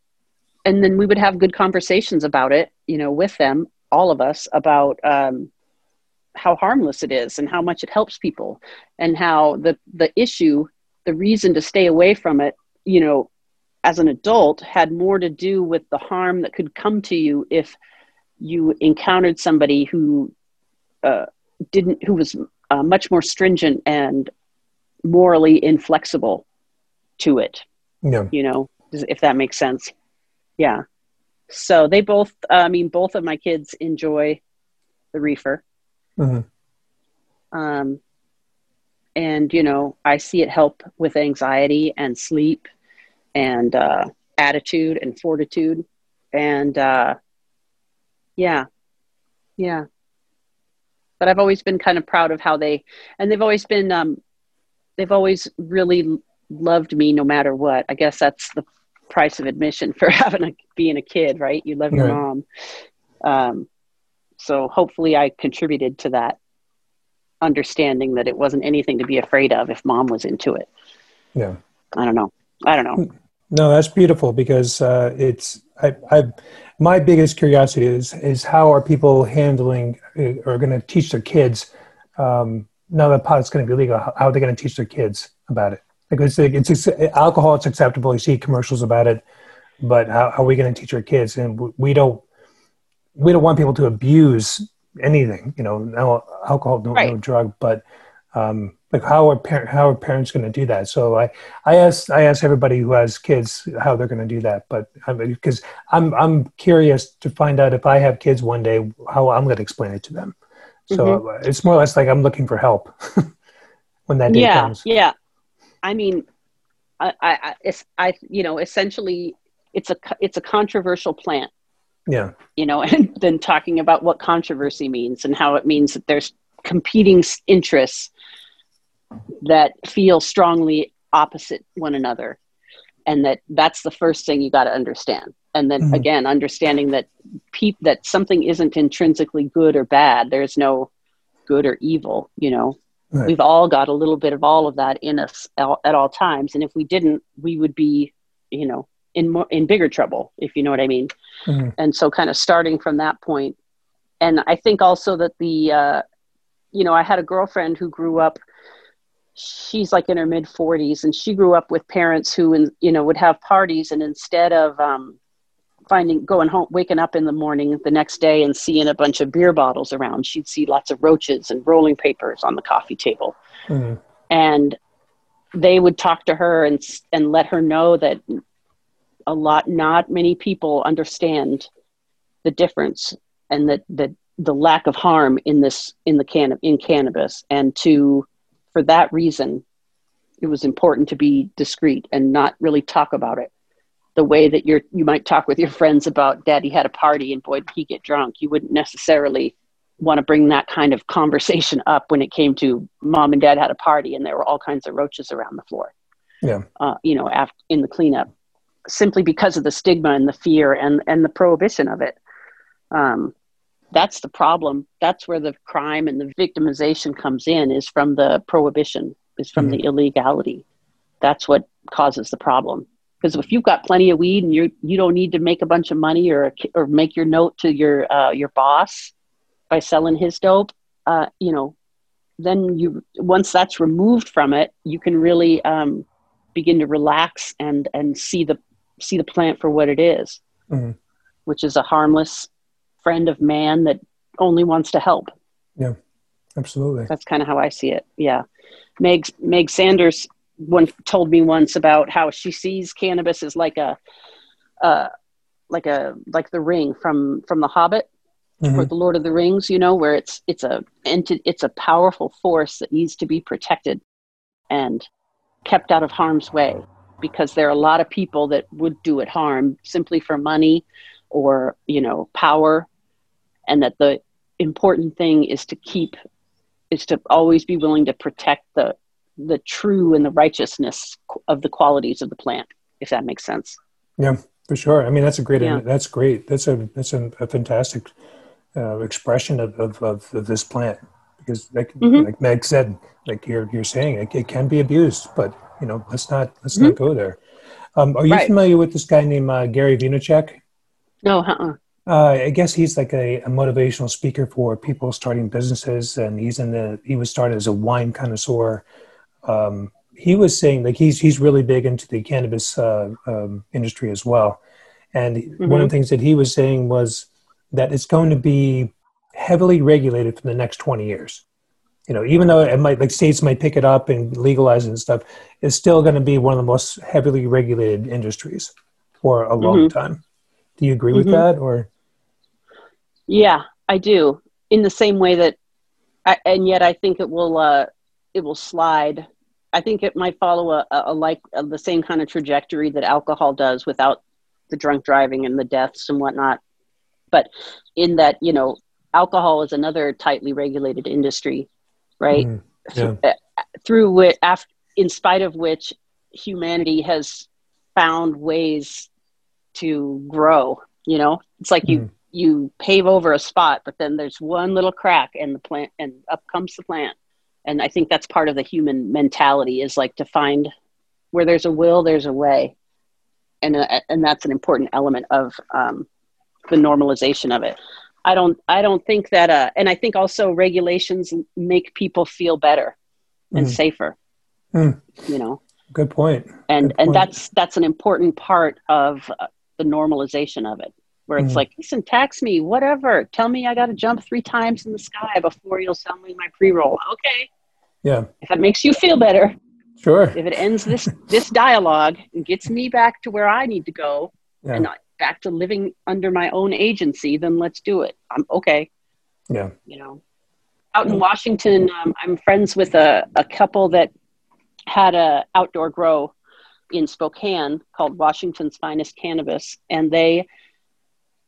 and then we would have good conversations about it, you know, with them, all of us, about um, how harmless it is and how much it helps people, and how the the issue the reason to stay away from it, you know, as an adult had more to do with the harm that could come to you if you encountered somebody who uh, didn't, who was uh, much more stringent and morally inflexible to it. Yeah. You know, if that makes sense. Yeah. So they both, uh, I mean, both of my kids enjoy the reefer. Mm-hmm. Um, and you know i see it help with anxiety and sleep and uh, attitude and fortitude and uh, yeah yeah but i've always been kind of proud of how they and they've always been um, they've always really loved me no matter what i guess that's the price of admission for having a being a kid right you love your right. mom um, so hopefully i contributed to that understanding that it wasn't anything to be afraid of if mom was into it. Yeah. I don't know. I don't know. No, that's beautiful because uh, it's I, I've my biggest curiosity is is how are people handling uh, or going to teach their kids um, now that pot's going to be legal? How are they going to teach their kids about it? Because it's, it's, alcohol, it's acceptable. You see commercials about it, but how, how are we going to teach our kids? And we don't we don't want people to abuse anything. You know, no alcohol, no, right. no drug, but um, like how are par- how are parents going to do that? So I I ask I ask everybody who has kids how they're going to do that, but because I'm I'm curious to find out if I have kids one day how I'm going to explain it to them. So mm-hmm. it's more or less like I'm looking for help when that day yeah, comes. Yeah, I mean, I, I, it's, I, you know, essentially, it's a, it's a controversial plant. Yeah. You know, and then talking about what controversy means and how it means that there's competing interests that feel strongly opposite one another. And that that's the first thing you got to understand. And then mm-hmm. again understanding that peop- that something isn't intrinsically good or bad. There's no good or evil you know? Right. we've all got a little bit of all of that in us at all times. And if we didn't we would be you know in more in bigger trouble if you know what i mean. Mm-hmm. and so kind of starting from that point. And i think also that the uh, you know i had a girlfriend who grew up she's like in her mid 40s and she grew up with parents who you know would have parties and instead of um, finding going home waking up in the morning the next day and seeing a bunch of beer bottles around she'd see lots of roaches and rolling papers on the coffee table mm-hmm. and they would talk to her and and let her know that a lot not many people understand the difference and that the the lack of harm in this in the can in cannabis and to for that reason, it was important to be discreet and not really talk about it. The way that you're you might talk with your friends about daddy had a party and boy did he get drunk. You wouldn't necessarily want to bring that kind of conversation up when it came to mom and dad had a party and there were all kinds of roaches around the floor. Yeah. Uh, you know after in the cleanup simply because of the stigma and the fear and and the prohibition of it. Um, that's the problem that's where the crime and the victimization comes in is from the prohibition is from mm-hmm. the illegality that's what causes the problem because if you've got plenty of weed and you you don't need to make a bunch of money or or make your note to your uh, your boss by selling his dope uh, you know then you once that's removed from it you can really um, begin to relax and and see the see the plant for what it is, mm-hmm. which is a harmless friend of man that only wants to help. Yeah, absolutely. That's kind of how I see it. Yeah. Meg, Meg Sanders one told me once about how she sees cannabis as like a, uh, like a like the ring from from the Hobbit mm-hmm. or the Lord of the Rings, you know, where it's it's a it's a powerful force that needs to be protected and kept out of harm's way because there are a lot of people that would do it harm simply for money or you know power and that the important thing is to keep is to always be willing to protect the the true and the righteousness of the qualities of the plant if that makes sense yeah for sure i mean that's a great yeah. that's great that's a that's a, a fantastic uh, expression of, of, of, of, this plant because like, mm-hmm. like meg said like you're you're saying it, it, can be abused but you know let's not let's mm-hmm. not go there um, are you right. familiar with this guy named uh, gary vaynerchuk no uh-uh. Uh, I guess he's like a, a, motivational speaker for people starting businesses, and he's in the. He was started as a wine connoisseur. Um, he was saying like he's he's really big into the cannabis uh, um, industry as well, and mm-hmm. one of the things that he was saying was that it's going to be heavily regulated for the next twenty years. You know, even though it might like states might pick it up and legalize it and stuff, it's still going to be one of the most heavily regulated industries for a long mm-hmm. time. Do you agree with mm-hmm. that, or? Yeah, I do. In the same way that, I, and yet I think it will uh, it will slide. I think it might follow a, a like a, the same kind of trajectory that alcohol does without the drunk driving and the deaths and whatnot. But in that, you know, alcohol is another tightly regulated industry, right? Mm, yeah. Uh, through which, after, in spite of which, humanity has found ways to grow. You know, it's like you mm you pave over a spot, but then there's one little crack and the plant and up comes the plant. And I think that's part of the human mentality is like to find where there's a will, there's a way. And, uh, and that's an important element of um, the normalization of it. I don't I don't think that uh and I think also regulations make people feel better and mm. safer. Mm. You know. Good point. And Good and that's that's an important part of uh, the normalization of it where it's mm. like, listen, tax me, whatever. Tell me I got to jump three times in the sky before you'll sell me my pre-roll. Okay. Yeah. If that makes you feel better. Sure. If it ends this this dialogue and gets me back to where I need to go yeah. and back to living under my own agency, then let's do it. I'm okay. Yeah. You know, out in Washington, um, I'm friends with a, a couple that had a outdoor grow in Spokane called Washington's Finest Cannabis, and they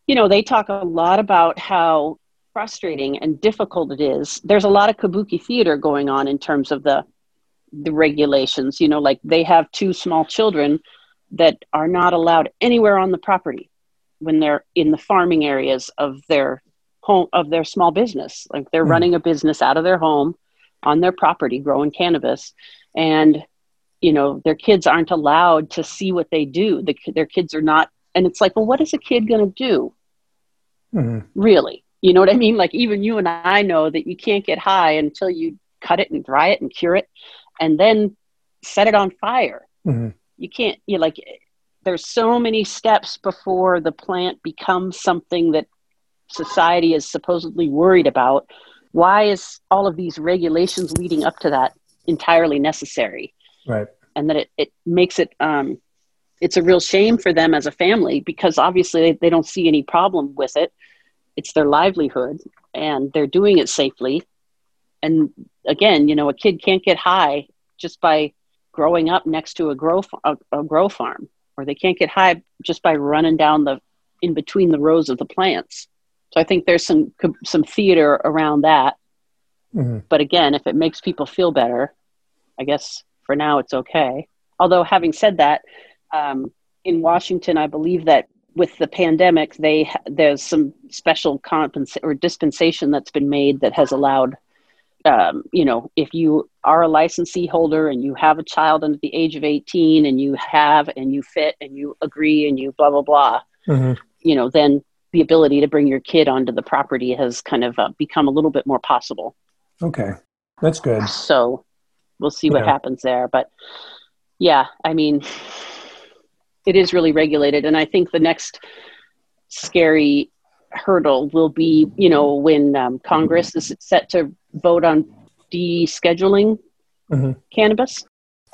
you know, they talk a lot about how frustrating and difficult it is. There's a lot of kabuki theater going on in terms of the the regulations. You know, like they have two small children that are not allowed anywhere on the property when they're in the farming areas of their home of their small business. Like they're mm. running a business out of their home on their property growing cannabis and you know their kids aren't allowed to see what they do the, their kids are not and it's like well what is a kid going to do? Mm-hmm. really? You know what i mean? Like even you and i know that you can't get high until you cut it and dry it and cure it and then set it on fire. Mm-hmm. you can't you like there's so many steps before the plant becomes something that society is supposedly worried about. Why is all of these regulations leading up to that entirely necessary? Right. And that it, it makes it um, it's a real shame for them as a family because obviously they don't see any problem with it. It's their livelihood and they're doing it safely. And again, you know, a kid can't get high just by growing up next to a grow a, a grow farm, or they can't get high just by running down the in between the rows of the plants. So I think there's some some theater around that. Mm-hmm. But again, if it makes people feel better, I guess for now it's okay. Although having said that, um, in Washington, I believe that with the pandemic, they there's some special compens- or dispensation that's been made that has allowed, um, you know, if you are a licensee holder and you have a child under the age of 18 and you have and you fit and you agree and you blah blah blah, mm-hmm. you know, then the ability to bring your kid onto the property has kind of uh, become a little bit more possible. Okay, that's good. So we'll see what happens there, but yeah, I mean it is really regulated. And I think the next scary hurdle will be, you know, when um, Congress is set to vote on descheduling mm-hmm. cannabis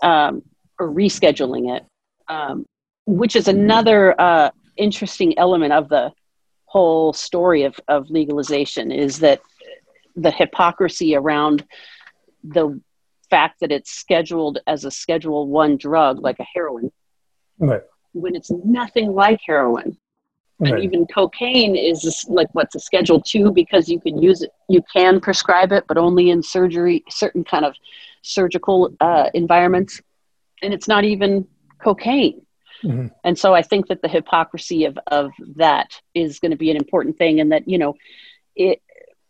um, or rescheduling it, um, which is another uh, interesting element of the whole story of, of legalization is that the hypocrisy around the fact that it's scheduled as a schedule one drug like a heroin right when it's nothing like heroin. Right. And even cocaine is like what's a schedule two because you can use it, you can prescribe it, but only in surgery, certain kind of surgical uh, environments. And it's not even cocaine. Mm-hmm. And so I think that the hypocrisy of, of that is going to be an important thing. And that, you know, it,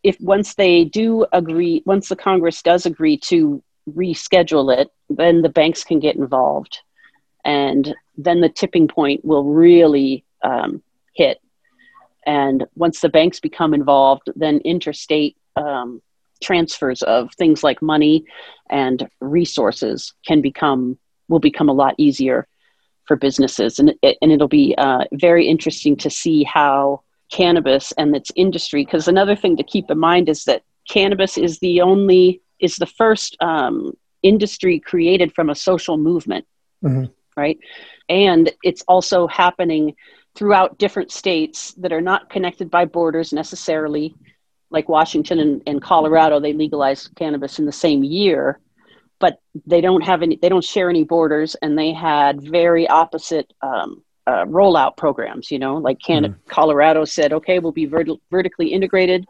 if once they do agree, once the Congress does agree to reschedule it, then the banks can get involved and then the tipping point will really um, hit. And once the banks become involved, then interstate um, transfers of things like money and resources can become will become a lot easier for businesses, and it, and it'll be uh, very interesting to see how cannabis and its industry. Because another thing to keep in mind is that cannabis is the only is the first um, industry created from a social movement. Mm-hmm right? And it's also happening throughout different states that are not connected by borders necessarily. Like Washington and, and Colorado, they legalized cannabis in the same year, but they don't have any, they don't share any borders, and they had very opposite um, uh, rollout programs. You know, like Canada, mm. Colorado said, okay, we'll be vert- vertically integrated.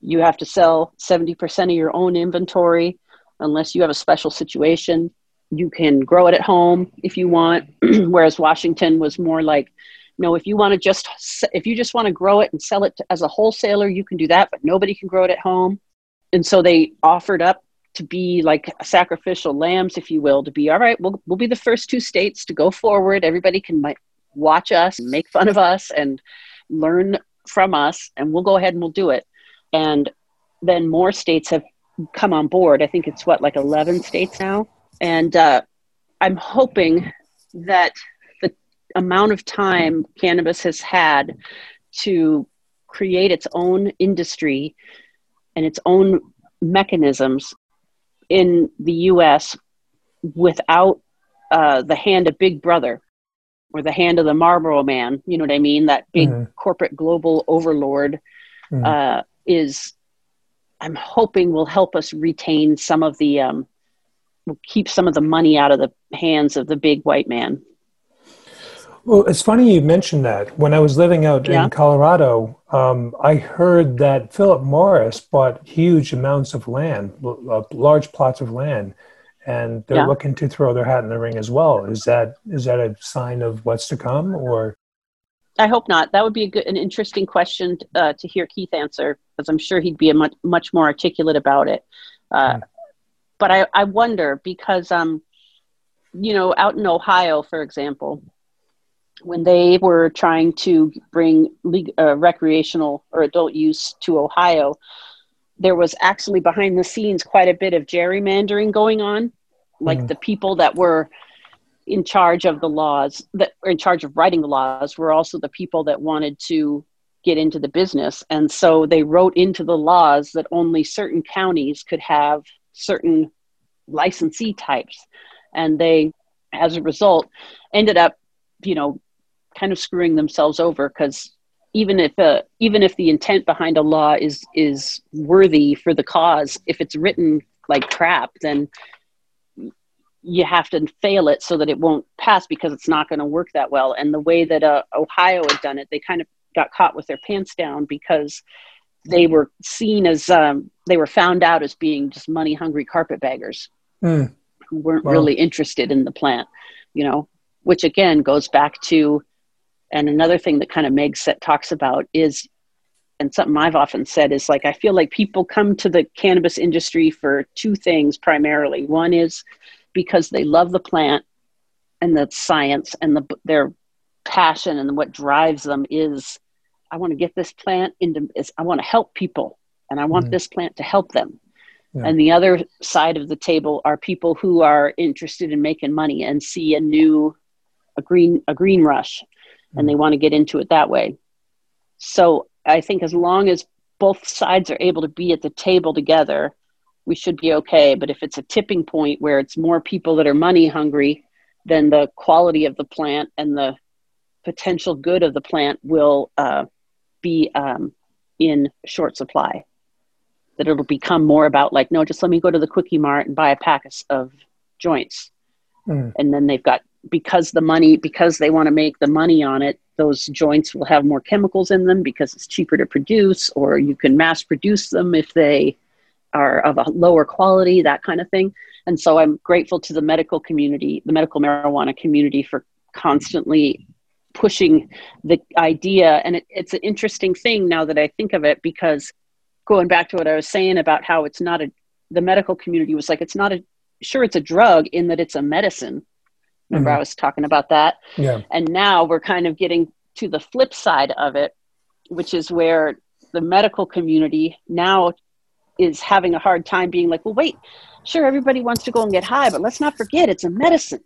You have to sell 70% of your own inventory unless you have a special situation you can grow it at home if you want whereas washington was more like no if you want to just if you just want to grow it and sell it to, as a wholesaler you can do that but nobody can grow it at home and so they offered up to be like sacrificial lambs if you will to be all right we'll, we'll be the first two states to go forward everybody can watch us make fun of us and learn from us and we'll go ahead and we'll do it. And then more states have come on board. I think it's what, like 11 states now? And uh, I'm hoping that the amount of time cannabis has had to create its own industry and its own mechanisms in the US without uh, the hand of Big Brother or the hand of the Marlboro Man, you know what I mean? That big mm-hmm. corporate global overlord mm-hmm. uh, is, I'm hoping, will help us retain some of the, um, keep some of the money out of the hands of the big white man. Well, it's funny you mentioned that. When I was living out yeah. in Colorado, um, I heard that Philip Morris bought huge amounts of land, uh, large plots of land, and they're yeah. looking to throw their hat in the ring as well. Is that is that a sign of what's to come, or? I hope not. That would be a good, an interesting question uh, to hear Keith answer, because I'm sure he'd be a much much more articulate about it. Uh, mm. But I, I wonder because um, you know, out in Ohio, for example, when they were trying to bring uh, recreational or adult use to Ohio, there was actually behind the scenes quite a bit of gerrymandering going on. Like mm. the people that were in charge of the laws, that were in charge of writing the laws, were also the people that wanted to get into the business. And so they wrote into the laws that only certain counties could have certain licensee types. And they, as a result, ended up, you know, kind of screwing themselves over because even if uh, even if the intent behind a law is is worthy for the cause, if it's written like crap, then you have to fail it so that it won't pass because it's not going to work that well. And the way that uh, Ohio had done it, they kind of got caught with their pants down because they were seen as um, they were found out as being just money hungry carpetbaggers mm. who weren't wow. really interested in the plant, you know, which again goes back to and another thing that kind of Meg set talks about is, and something I've often said is like, I feel like people come to the cannabis industry for two things primarily. One is because they love the plant and the science and the, their passion and what drives them is, I want to get this plant into, is I want to help people and I want mm this plant to help them. Yeah. And the other side of the table are people who are interested in making money and see a new a green a green rush and they want to get into it that way. So I think as long as both sides are able to be at the table together, we should be okay. But if it's a tipping point where it's more people that are money hungry, then the quality of the plant and the potential good of the plant will uh, be um, in short supply. That it'll become more about like, no, just let me go to the quickie mart and buy a pack of joints. Mm. And then they've got because the money because they want to make the money on it those joints will have more chemicals in them because it's cheaper to produce or you can mass produce them if they are of a lower quality that kind of thing and so i'm grateful to the medical community the medical marijuana community for constantly pushing the idea and it, it's an interesting thing now that i think of it because going back to what i was saying about how it's not a the medical community was like it's not a sure it's a drug in that it's a medicine Remember, mm-hmm. I was talking about that. Yeah. And now we're kind of getting to the flip side of it, which is where the medical community now is having a hard time being like, well, wait, sure, everybody wants to go and get high, but let's not forget it's a medicine.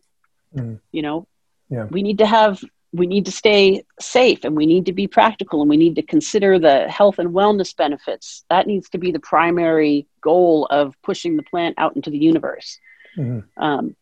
Mm. You know, yeah. we need to have, we need to stay safe and we need to be practical and we need to consider the health and wellness benefits. That needs to be the primary goal of pushing the plant out into the universe. Mm-hmm. Um,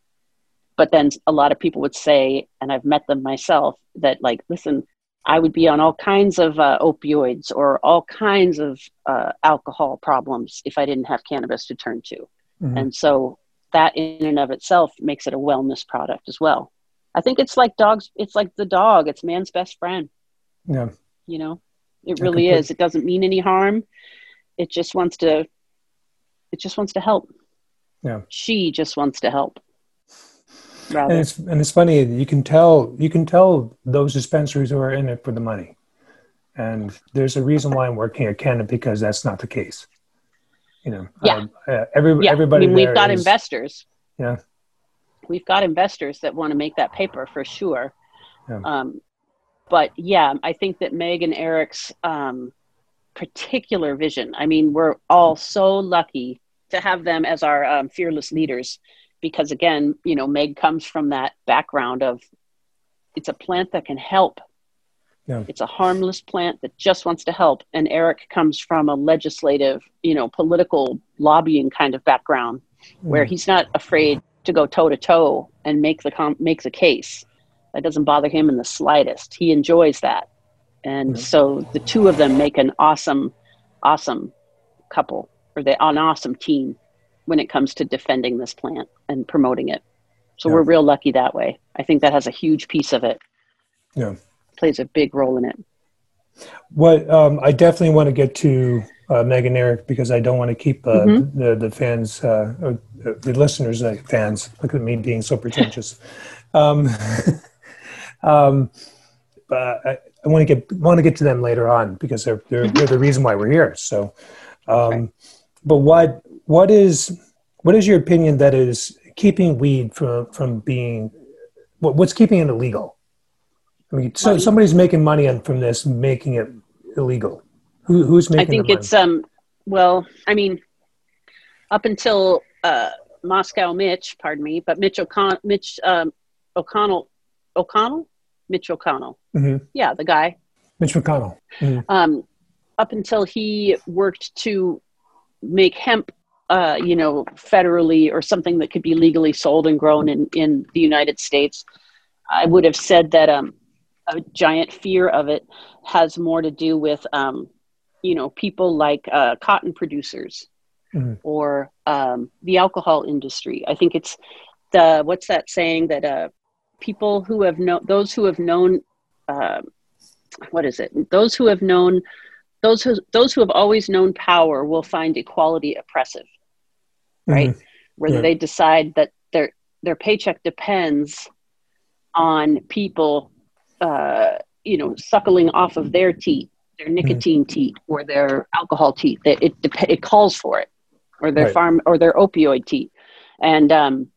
but then a lot of people would say and i've met them myself that like listen i would be on all kinds of uh, opioids or all kinds of uh, alcohol problems if i didn't have cannabis to turn to mm-hmm. and so that in and of itself makes it a wellness product as well i think it's like dogs it's like the dog it's man's best friend yeah you know it really is it doesn't mean any harm it just wants to it just wants to help yeah she just wants to help Rather. And it's and it's funny. You can tell you can tell those dispensaries who are in it for the money, and there's a reason why I'm working at Canna because that's not the case. You know, yeah. Um, uh, every, yeah. everybody. I mean, we've got is, investors. Yeah. We've got investors that want to make that paper for sure. Yeah. Um, but yeah, I think that Meg and Eric's um, particular vision. I mean, we're all so lucky to have them as our um, fearless leaders because again you know meg comes from that background of it's a plant that can help yeah. it's a harmless plant that just wants to help and eric comes from a legislative you know political lobbying kind of background mm. where he's not afraid to go toe to toe and make the com- make the case that doesn't bother him in the slightest he enjoys that and so the two of them make an awesome awesome couple or they an awesome team when it comes to defending this plant and promoting it. So yeah. we're real lucky that way. I think that has a huge piece of it. Yeah. Plays a big role in it. What um, I definitely want to get to uh, Meg and Eric because I don't want to keep uh, mm-hmm. the the fans, uh, the listeners, uh, fans. Look at me being so pretentious. um, um, but I, I, want to get want to get to them later on because they're they're, they're the reason why we're here. So, um, okay. but what what is what is your opinion that is keeping weed from from being what, what's keeping it illegal? I mean, so somebody's making money on, from this, making it illegal. Who, who's making? I think it's um. Well, I mean, up until uh, Moscow Mitch, pardon me, but Mitch O'Connell, Mitch um, O'Connell, O'Connell, Mitch O'Connell. Mm-hmm. Yeah, the guy. Mitch McConnell. Mm-hmm. Um, up until he worked to make hemp uh, you know, federally or something that could be legally sold and grown in, in the United States. I would have said that um, a giant fear of it has more to do with, um, you know, people like uh, cotton producers mm-hmm. or um, the alcohol industry. I think it's the, what's that saying that uh, people who have known, those who have known, uh, what is it? Those who have known those who those who have always known power will find equality oppressive right mm-hmm. where yeah. they decide that their their paycheck depends on people uh, you know suckling off of their teat their mm-hmm. nicotine mm-hmm. teat or their alcohol teat it, it, it calls for it or their right. farm or their opioid teat and um,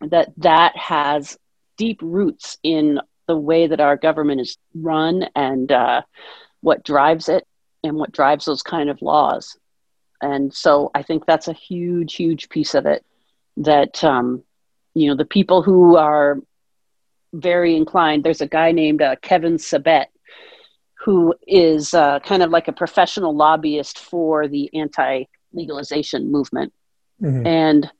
that that has deep roots in the way that our government is run and uh, what drives it and what drives those kind of laws. And so I think that's a huge, huge piece of it that, um, you know, the people who are very inclined, there's a guy named uh, Kevin Sabet who is uh, kind of like a professional lobbyist for the anti legalization movement. Mm-hmm. And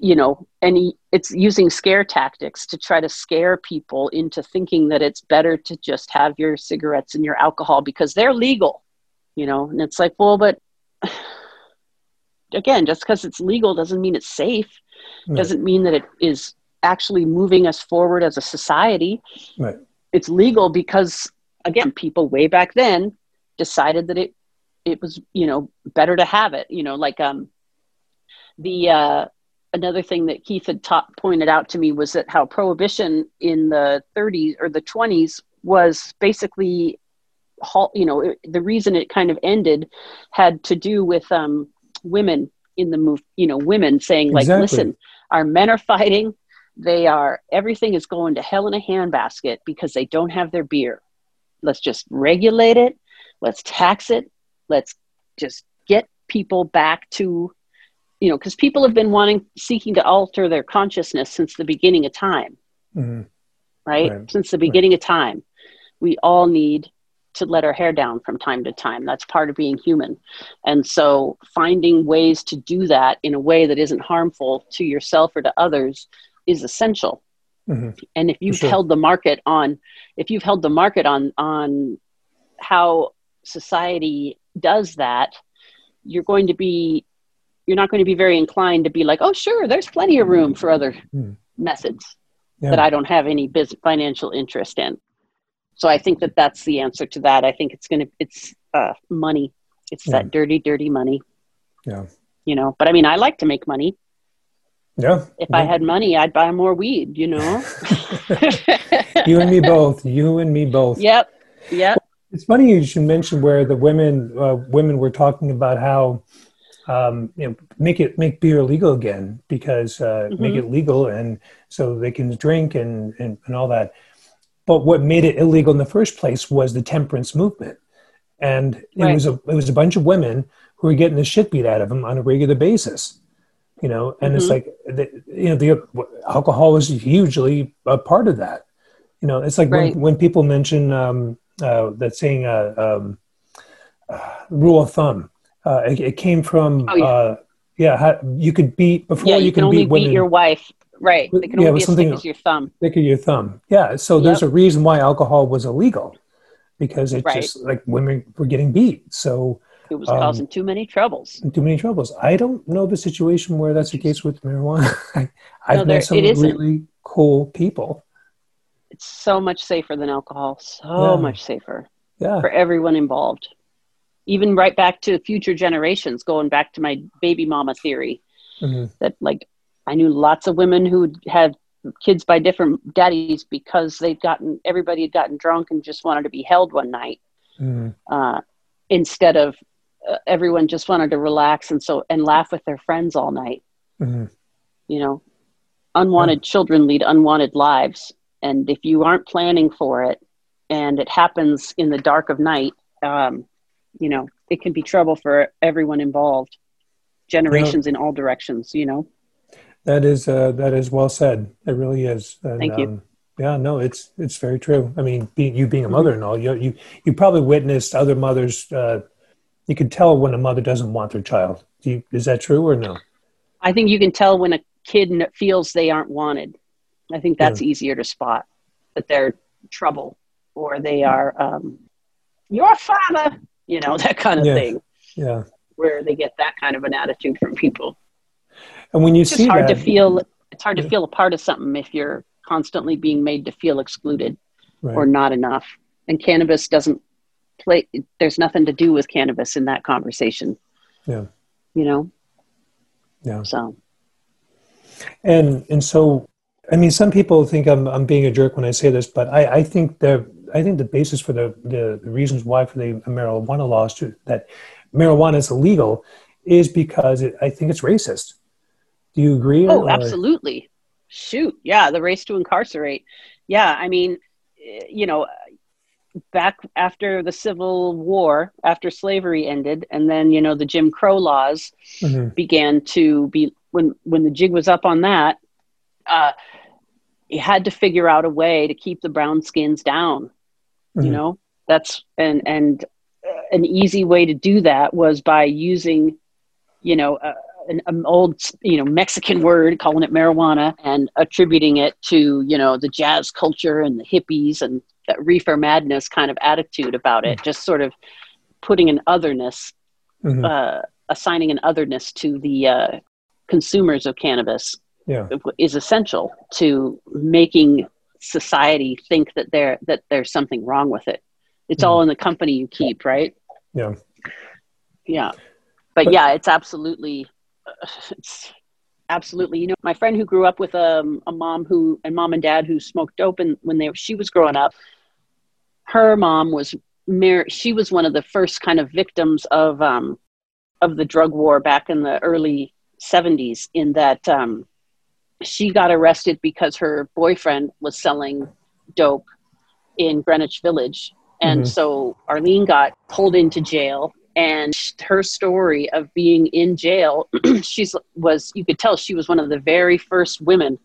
you know, and he, it's using scare tactics to try to scare people into thinking that it's better to just have your cigarettes and your alcohol because they're legal you know and it's like well but again just because it's legal doesn't mean it's safe right. doesn't mean that it is actually moving us forward as a society right. it's legal because again people way back then decided that it it was you know better to have it you know like um the uh another thing that keith had taught, pointed out to me was that how prohibition in the 30s or the 20s was basically halt you know the reason it kind of ended had to do with um, women in the move you know women saying like exactly. listen our men are fighting they are everything is going to hell in a handbasket because they don't have their beer let's just regulate it let's tax it let's just get people back to you know because people have been wanting seeking to alter their consciousness since the beginning of time mm-hmm. right? right? since the beginning right. of time we all need to let our hair down from time to time. That's part of being human. And so finding ways to do that in a way that isn't harmful to yourself or to others is essential. Mm-hmm. And if you've sure. held the market on if you've held the market on on how society does that, you're going to be you're not going to be very inclined to be like, oh sure, there's plenty of room for other mm. methods yeah. that I don't have any business financial interest in so I think that that's the answer to that. I think it's going to, it's uh, money. It's yeah. that dirty, dirty money. Yeah. You know, but I mean, I like to make money. Yeah. If. I had money, I'd buy more weed, you know? you and me both. You and me both. Yep. Yep. It's funny you should mention where the women, uh, women were talking about how, um, you know, make it make beer legal again because uh, mm-hmm. make it legal and so they can drink and, and, and all that but what made it illegal in the first place was the temperance movement, and it Right. was a it was a bunch of women who were getting the shit beat out of them on a regular basis. You know, and it's Mhm. like the, you know the alcohol is hugely a part of that. You know, it's like Right. when when people mention um, uh, that saying uh, um, uh, rule of thumb. Uh, it, it came from Oh, yeah. uh, yeah. How, you could beat before yeah, you, you, can, can only beat beat women. your wife. Right. They can Yeah, it only be as something- thick as your thumb. Thick of your thumb. Yeah. So there's Yep. a reason why alcohol was illegal because it Right. just like women were getting beat. So It was Um, causing too many troubles. too many troubles. I don't know the situation where that's the case with marijuana. I, I've No, there- met some really cool people. It's so much safer than alcohol. So Yeah. much safer Yeah. for everyone involved. Even right back to future generations, going back to my baby mama theory Mhm. that like I knew lots of women who had kids by different daddies because they'd gotten everybody had gotten drunk and just wanted to be held one night Mhm. uh, instead of everyone just wanted to relax and so and laugh with their friends all night. Mhm. you know unwanted children lead unwanted lives and if you aren't planning for it and it happens in the dark of night um, you know it can be trouble for everyone involved generations in all directions you know That is uh, that is well said. It really is. And, Thank you. Um, yeah, no, it's it's very true. I mean, being, you being a Mhm. mother and all, you you you probably witnessed other mothers. Uh, you can tell when a mother doesn't want their child. Do you, is that true or no? i think you can tell when a kid feels they aren't wanted i think that's easier to spot that they're trouble or they are um, your father you know that kind of Yeah. thing Yeah, where they get that kind of an attitude from people and when you it's see just hard that, to feel it's hard to feel a part of something if you're constantly being made to feel excluded right. or not enough and cannabis doesn't play there's nothing to do with cannabis in that conversation. Yeah. you know? Yeah, so. And and so, I mean, some people think I'm I'm being a jerk when I say this, but I I think the I think the basis for the the, the reasons why for the marijuana laws to, that marijuana is illegal is because it, I think it's racist. Do you agree? oh or- absolutely. Shoot. Yeah the race to incarcerate. Yeah i mean eh, you know back after the civil war after slavery ended and then you know the jim crow laws Mhm. began to be when when the jig was up on that uh you had to figure out a way to keep the brown skins down you Mhm. know that's and and uh, an easy way to do that was by using you know uh, an, an old you know mexican word calling it marijuana and attributing it to you know the jazz culture and the hippies and that reefer madness kind of attitude about it just sort of putting an otherness Mhm. uh, assigning an otherness to the uh, consumers of cannabis yeah. is essential to making society think that there that there's something wrong with it. It's all in the company you keep, right? Yeah. Yeah, but, But- yeah, it's absolutely, absolutely. You know, my friend who grew up with um, a mom who and mom and dad who smoked dope, and when they she was growing up, her mom was mar- she was one of the first kind of victims of um, of the drug war back in the early 70s in that um, she got arrested because her boyfriend was selling dope in Greenwich Village. And Mhm. so Arlene got pulled into jail. And her story of being in jail, she's was you could tell she was one of the very first women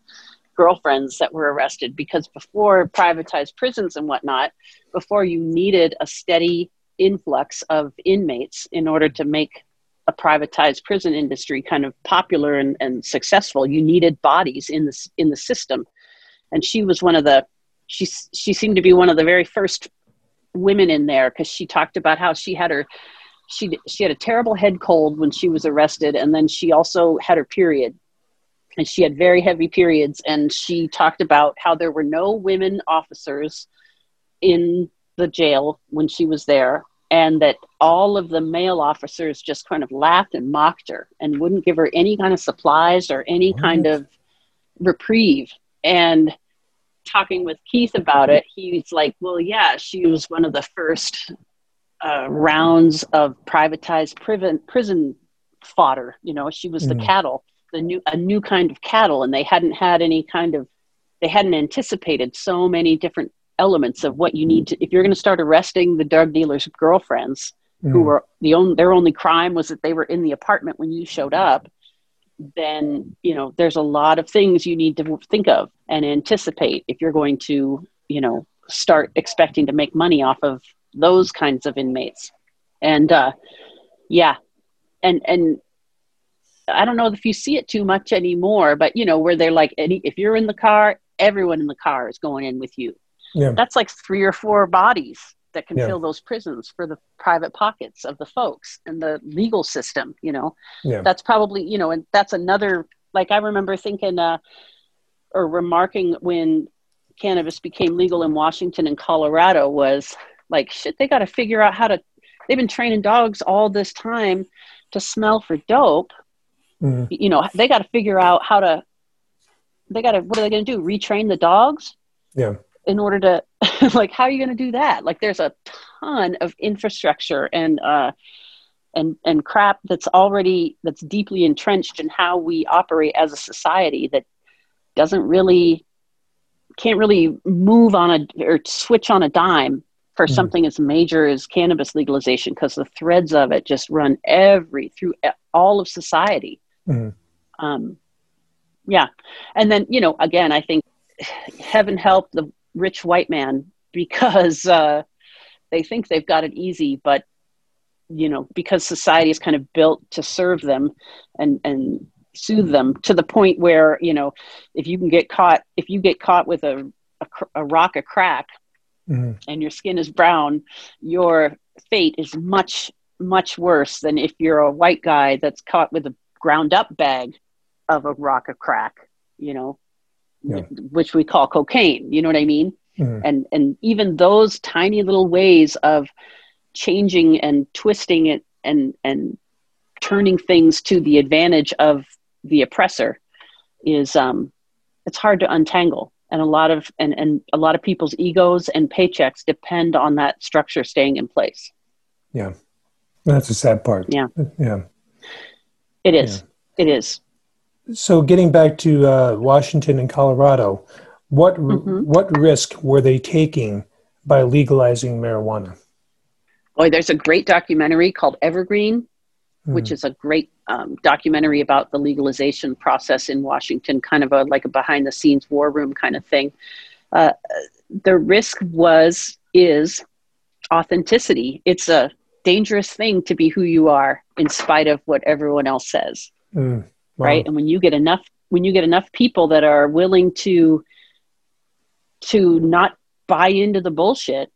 girlfriends that were arrested because before privatized prisons and whatnot, before you needed a steady influx of inmates in order to make a privatized prison industry kind of popular and, and successful, you needed bodies in the in the system. And she was one of the she she seemed to be one of the very first women in there because she talked about how she had her she she had a terrible head cold when she was arrested, and then she also had her period, and she had very heavy periods. And she talked about how there were no women officers in the jail when she was there, and that all of the male officers just kind of laughed and mocked her and wouldn't give her any kind of supplies or any kind of reprieve. And talking with Keith about it, he's like, "Well, yeah, she was one of the first uh, rounds of privatized prison prison fodder. You know, she was the Mm. cattle, the new a new kind of cattle, and they hadn't had any kind of they hadn't anticipated so many different elements of what you need to if you're going to start arresting the drug dealers' girlfriends Mm. who were the only their only crime was that they were in the apartment when you showed up then you know there's a lot of things you need to think of and anticipate if you're going to you know start expecting to make money off of those kinds of inmates and uh yeah and and i don't know if you see it too much anymore but you know where they're like any if you're in the car everyone in the car is going in with you Yeah. that's like three or four bodies that can Yeah. fill those prisons for the private pockets of the folks and the legal system you know Yeah. that's probably you know and that's another like i remember thinking uh or remarking when cannabis became legal in washington and colorado was like shit they got to figure out how to they've been training dogs all this time to smell for dope Mm. you know they got to figure out how to they got to what are they going to do retrain the dogs Yeah. in order to like how are you going to do that like there's a ton of infrastructure and uh and and crap that's already that's deeply entrenched in how we operate as a society that doesn't really can't really move on a or switch on a dime for Mhm. something as major as cannabis legalization because the threads of it just run every through all of society Mhm. um, yeah and then you know again i think heaven help the rich white man because uh, they think they've got it easy but you know because society is kind of built to serve them and and soothe them to the point where you know if you can get caught if you get caught with a a, cr- a rock a crack Mhm. and your skin is brown, your fate is much, much worse than if you're a white guy that's caught with a ground up bag of a rock of crack, you know, Yeah. which we call cocaine. You know what I mean? Mhm. And and even those tiny little ways of changing and twisting it and and turning things to the advantage of the oppressor is um it's hard to untangle and a lot of and, and a lot of people's egos and paychecks depend on that structure staying in place Yeah. That's a sad part. Yeah. Yeah. it is it is So getting back to uh, Washington and Colorado, what Mhm. what risk were they taking by legalizing marijuana? oh there's a great documentary called evergreen which is a great um, documentary about the legalization process in Washington, kind of a like a behind the scenes war room kind of thing. Uh, the risk was is authenticity. It's a dangerous thing to be who you are in spite of what everyone else says, Mm. Wow. right? And when you get enough when you get enough people that are willing to to not buy into the bullshit,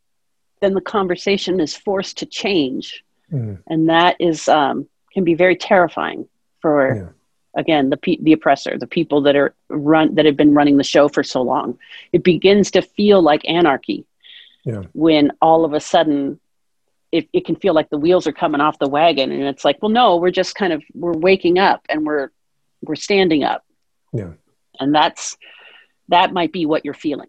then the conversation is forced to change Mm. and that is um, can be very terrifying for Yeah. again the pe- the oppressor the people that are run that have been running the show for so long it begins to feel like anarchy Yeah. when all of a sudden it, it can feel like the wheels are coming off the wagon and it's like well no we're just kind of we're waking up and we're we're standing up Yeah. and that's that might be what you're feeling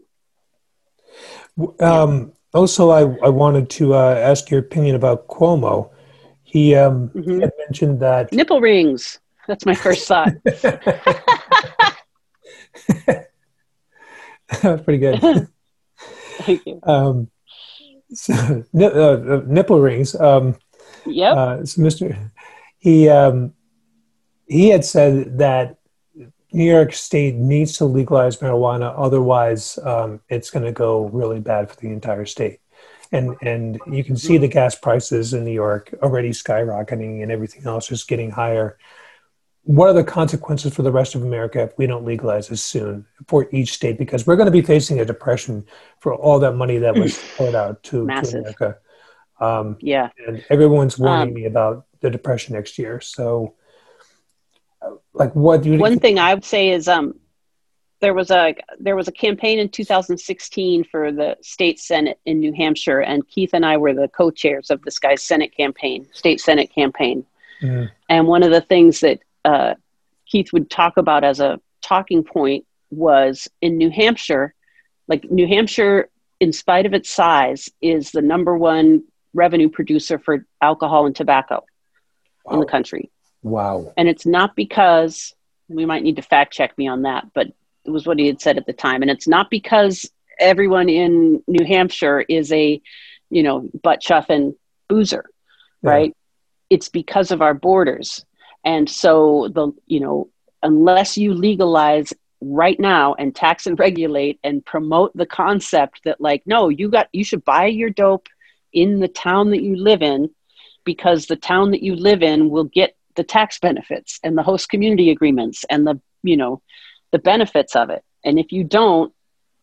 Um, also, I, I wanted to uh, ask your opinion about Cuomo. He, um, he Mhm. had mentioned that. nipple rings that's my first thought That's Pretty good. thank you Um, so, uh, uh, nipple rings. Um, yep uh, so Mr. He um, he had said that New York State needs to legalize marijuana, otherwise um, it's going to go really bad for the entire state. And and you can see the gas prices in New York already skyrocketing, and everything else is getting higher. What are the consequences for the rest of America if we don't legalize this soon for each state? Because we're going to be facing a depression for all that money that was poured out to, to America. Um, yeah and everyone's warning Um, me about the depression next year. So, uh, like, what do you? one thing I would say is um, there was a there was a campaign in 2016 for the state senate in New Hampshire, and Keith and I were the co-chairs of this guy's Senate campaign, state Senate campaign. And one of the things that uh, Keith would talk about as a talking point was in New Hampshire, like New Hampshire, in spite of its size, is the number one revenue producer for alcohol and tobacco in the country. wow. And it's not because we might need to fact check me on that, but was what he had said at the time. And it's not because everyone in New Hampshire is a, you know, butt chuffing boozer, yeah. right? It's because of our borders. And so the, you know, unless you legalize right now and tax and regulate and promote the concept that like, no, you got, you should buy your dope in the town that you live in because the town that you live in will get the tax benefits and the host community agreements and the, you know, the benefits of it. And if you don't,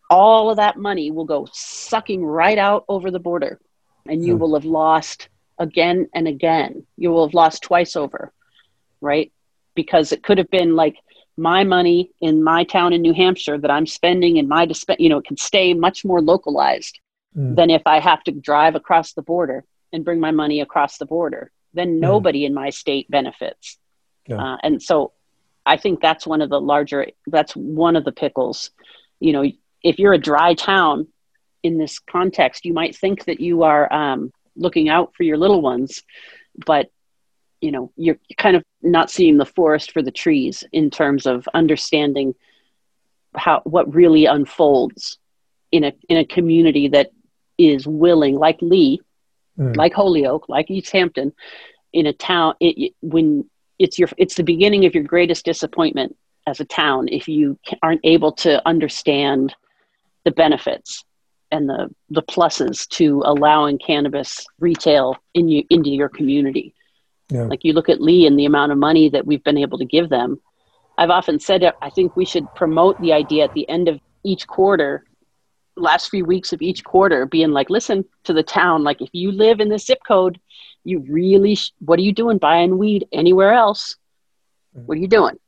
all of that money will go sucking right out over the border and you hmm. will have lost again and again. You will have lost twice over, right? Because it could have been like my money in my town in New Hampshire that I'm spending in my disp- you know, it can stay much more localized mm. than if I have to drive across the border and bring my money across the border. Then hmm. nobody mm. in my state benefits. Yeah. Uh, and so I think that's one of the larger, that's one of the pickles. You know, if you're a dry town in this context, you might think that you are um, looking out for your little ones, but you know you're kind of not seeing the forest for the trees in terms of understanding how what really unfolds in a in a community that is willing, like Lee, mm. like Holyoke, like East Hampton, in a town. It, when it's your it's the beginning of your greatest disappointment as a town if you aren't able to understand the benefits and the the pluses to allowing cannabis retail in you into your community. Yeah. Like you look at Lee and the amount of money that we've been able to give them. I've often said I think we should promote the idea at the end of each quarter, last few weeks of each quarter, being like, listen to the town. Like if you live in this zip code, you really sh- what are you doing buying weed anywhere else mm. what are you doing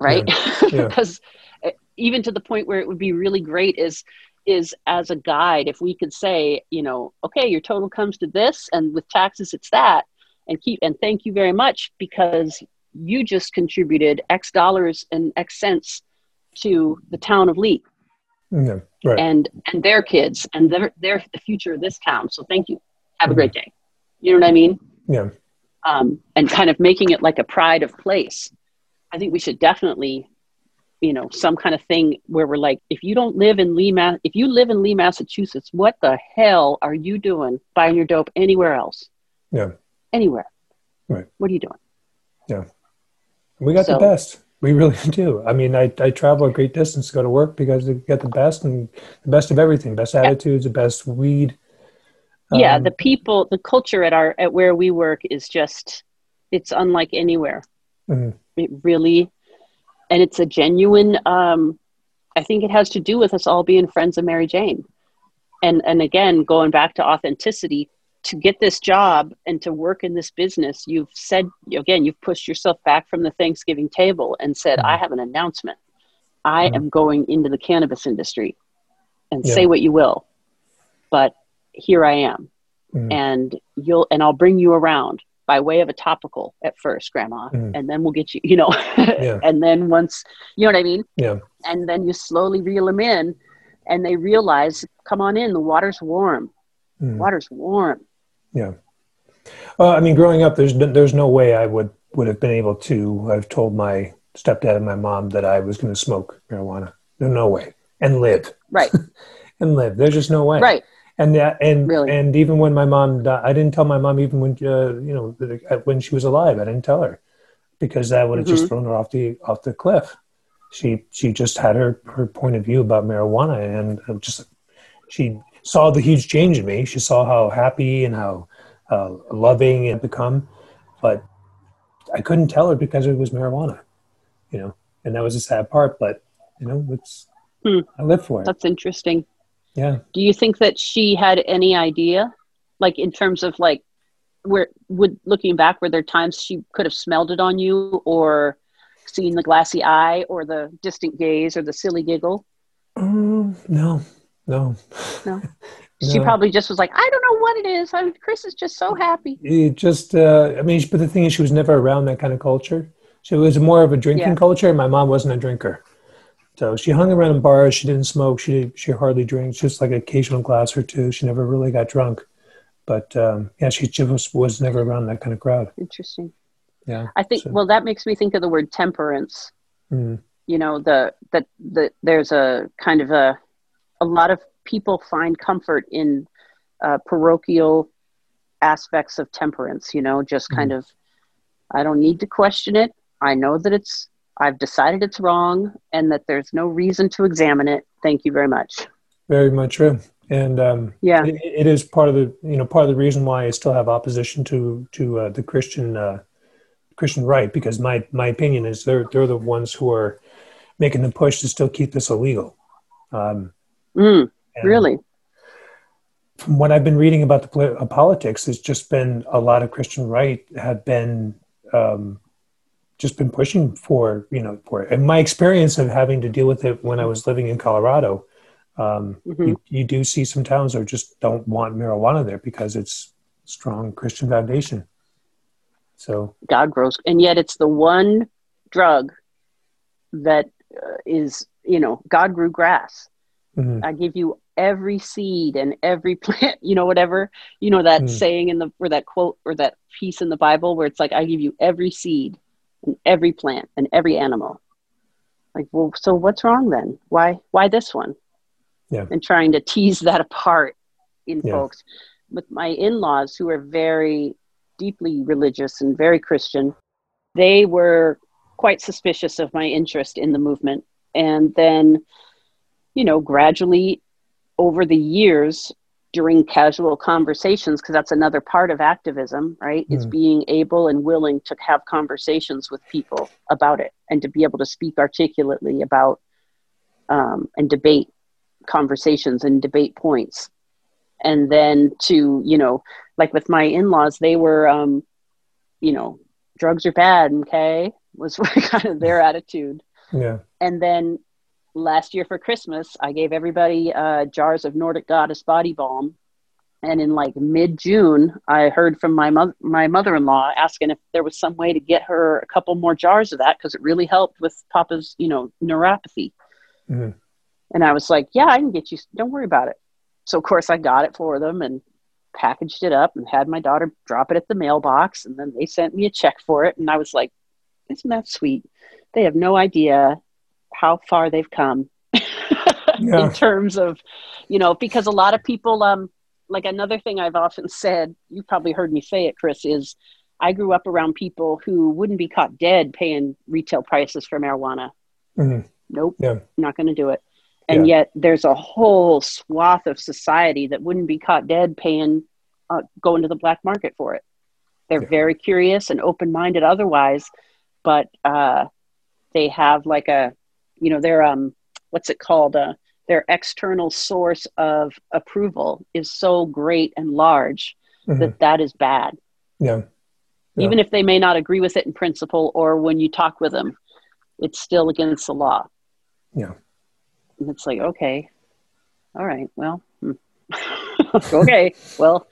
right because yeah. yeah. Eh, even to the point where it would be really great is is as a guide if we could say you know okay your total comes to this and with taxes it's that and keep and thank you very much because you just contributed x dollars and x cents to the town of lee yeah, right. and and their kids and their they're the future of this town so thank you have a mm-hmm. great day you know what I mean? Yeah. Um, and kind of making it like a pride of place. I think we should definitely, you know, some kind of thing where we're like, if you don't live in Lee, Ma- if you live in Lee, Massachusetts, what the hell are you doing buying your dope anywhere else? Yeah. Anywhere. Right. What are you doing? Yeah. We got so, the best. We really do. I mean, I, I travel a great distance to go to work because we get the best and the best of everything, best attitudes, the best weed, yeah, um, the people, the culture at our at where we work is just it's unlike anywhere. Mm-hmm. It really, and it's a genuine. Um, I think it has to do with us all being friends of Mary Jane, and and again going back to authenticity. To get this job and to work in this business, you've said again, you've pushed yourself back from the Thanksgiving table and said, mm-hmm. "I have an announcement. I mm-hmm. am going into the cannabis industry." And yeah. say what you will, but here I am. Mm. And you'll and I'll bring you around by way of a topical at first, grandma, mm. and then we'll get you, you know, yeah. and then once, you know what I mean? Yeah. And then you slowly reel them in and they realize, come on in, the water's warm. Mm. Water's warm. Yeah. Well, I mean, growing up, there's there's no way I would would have been able to. I've told my stepdad and my mom that I was going to smoke marijuana. There's no way, and live. Right. and live. There's just no way. Right and uh, and really? and even when my mom died, I didn't tell my mom even when uh, you know uh, when she was alive. I didn't tell her because that would have mm-hmm. just thrown her off the off the cliff. She she just had her her point of view about marijuana, and just she saw the huge change in me. She saw how happy and how uh, loving it become, but I couldn't tell her because it was marijuana, you know, and that was a sad part. But you know, it's hmm. I live for it. That's interesting. Yeah. Do you think that she had any idea, like in terms of like, where would looking back, were there times she could have smelled it on you, or seen the glassy eye, or the distant gaze, or the silly giggle? Um, no, no, no. She no. probably just was like, I don't know what it is. I'm, Chris is just so happy. It just, uh, I mean, but the thing is, she was never around that kind of culture. She was more of a drinking yeah. culture. My mom wasn't a drinker. So she hung around in bars. She didn't smoke. She she hardly drank. Just like an occasional glass or two. She never really got drunk. But um, yeah, she just was never around that kind of crowd. Interesting. Yeah. I think. So. Well, that makes me think of the word temperance. Mm. You know, the that the there's a kind of a a lot of people find comfort in uh, parochial aspects of temperance, you know, just kind mm. of, I don't need to question it. I know that it's, I've decided it's wrong and that there's no reason to examine it. Thank you very much. Very much true. And um, yeah, it, it is part of the, you know, part of the reason why I still have opposition to, to uh, the Christian, uh, Christian right, because my, my opinion is they're, they're the ones who are making the push to still keep this illegal. Um, mm, really? from what I've been reading about the uh, politics, there's just been a lot of Christian right have been um, just been pushing for you know for it. And my experience of having to deal with it when I was living in Colorado, um, mm-hmm. you, you, do see some towns that just don't want marijuana there because it's strong Christian foundation. So God grows, and yet it's the one drug that uh, is you know God grew grass. Mm-hmm. I give you every seed and every plant, you know, whatever, you know, that mm. saying in the, or that quote or that piece in the Bible where it's like, I give you every seed and every plant and every animal. Like, well, so what's wrong then? Why, why this one? Yeah. And trying to tease that apart in yeah. folks. With my in laws who are very deeply religious and very Christian, they were quite suspicious of my interest in the movement. And then, you know, gradually over the years during casual conversations because that's another part of activism right? Mm. is being able and willing to have conversations with people about it and to be able to speak articulately about um, and debate conversations and debate points. And then to you know like with my in-laws they were um, you know drugs are bad okay was kind of their attitude. Yeah. And then last year for Christmas, I gave everybody uh, jars of Nordic Goddess body balm. And in like mid June, I heard from my mother, my mother in law asking if there was some way to get her a couple more jars of that because it really helped with Papa's, you know, neuropathy. Mm-hmm. And I was like, "Yeah, I can get you. Don't worry about it." So of course I got it for them and packaged it up and had my daughter drop it at the mailbox, and then they sent me a check for it. And I was like, "Isn't that sweet?" They have no idea how far they've come yeah. in terms of, you know, because a lot of people, um, like another thing I've often said, you've probably heard me say it, Chris, is I grew up around people who wouldn't be caught dead paying retail prices for marijuana. Mm-hmm. Nope, yeah. not going to do it. And yeah. yet there's a whole swath of society that wouldn't be caught dead paying, uh, going to the black market for it. They're yeah. very curious and open minded otherwise, but uh, they have like a you know their um what's it called uh, their external source of approval is so great and large mm-hmm. that that is bad. Yeah. yeah. Even if they may not agree with it in principle or when you talk with them it's still against the law. Yeah. And it's like okay. All right. Well hmm. okay. Well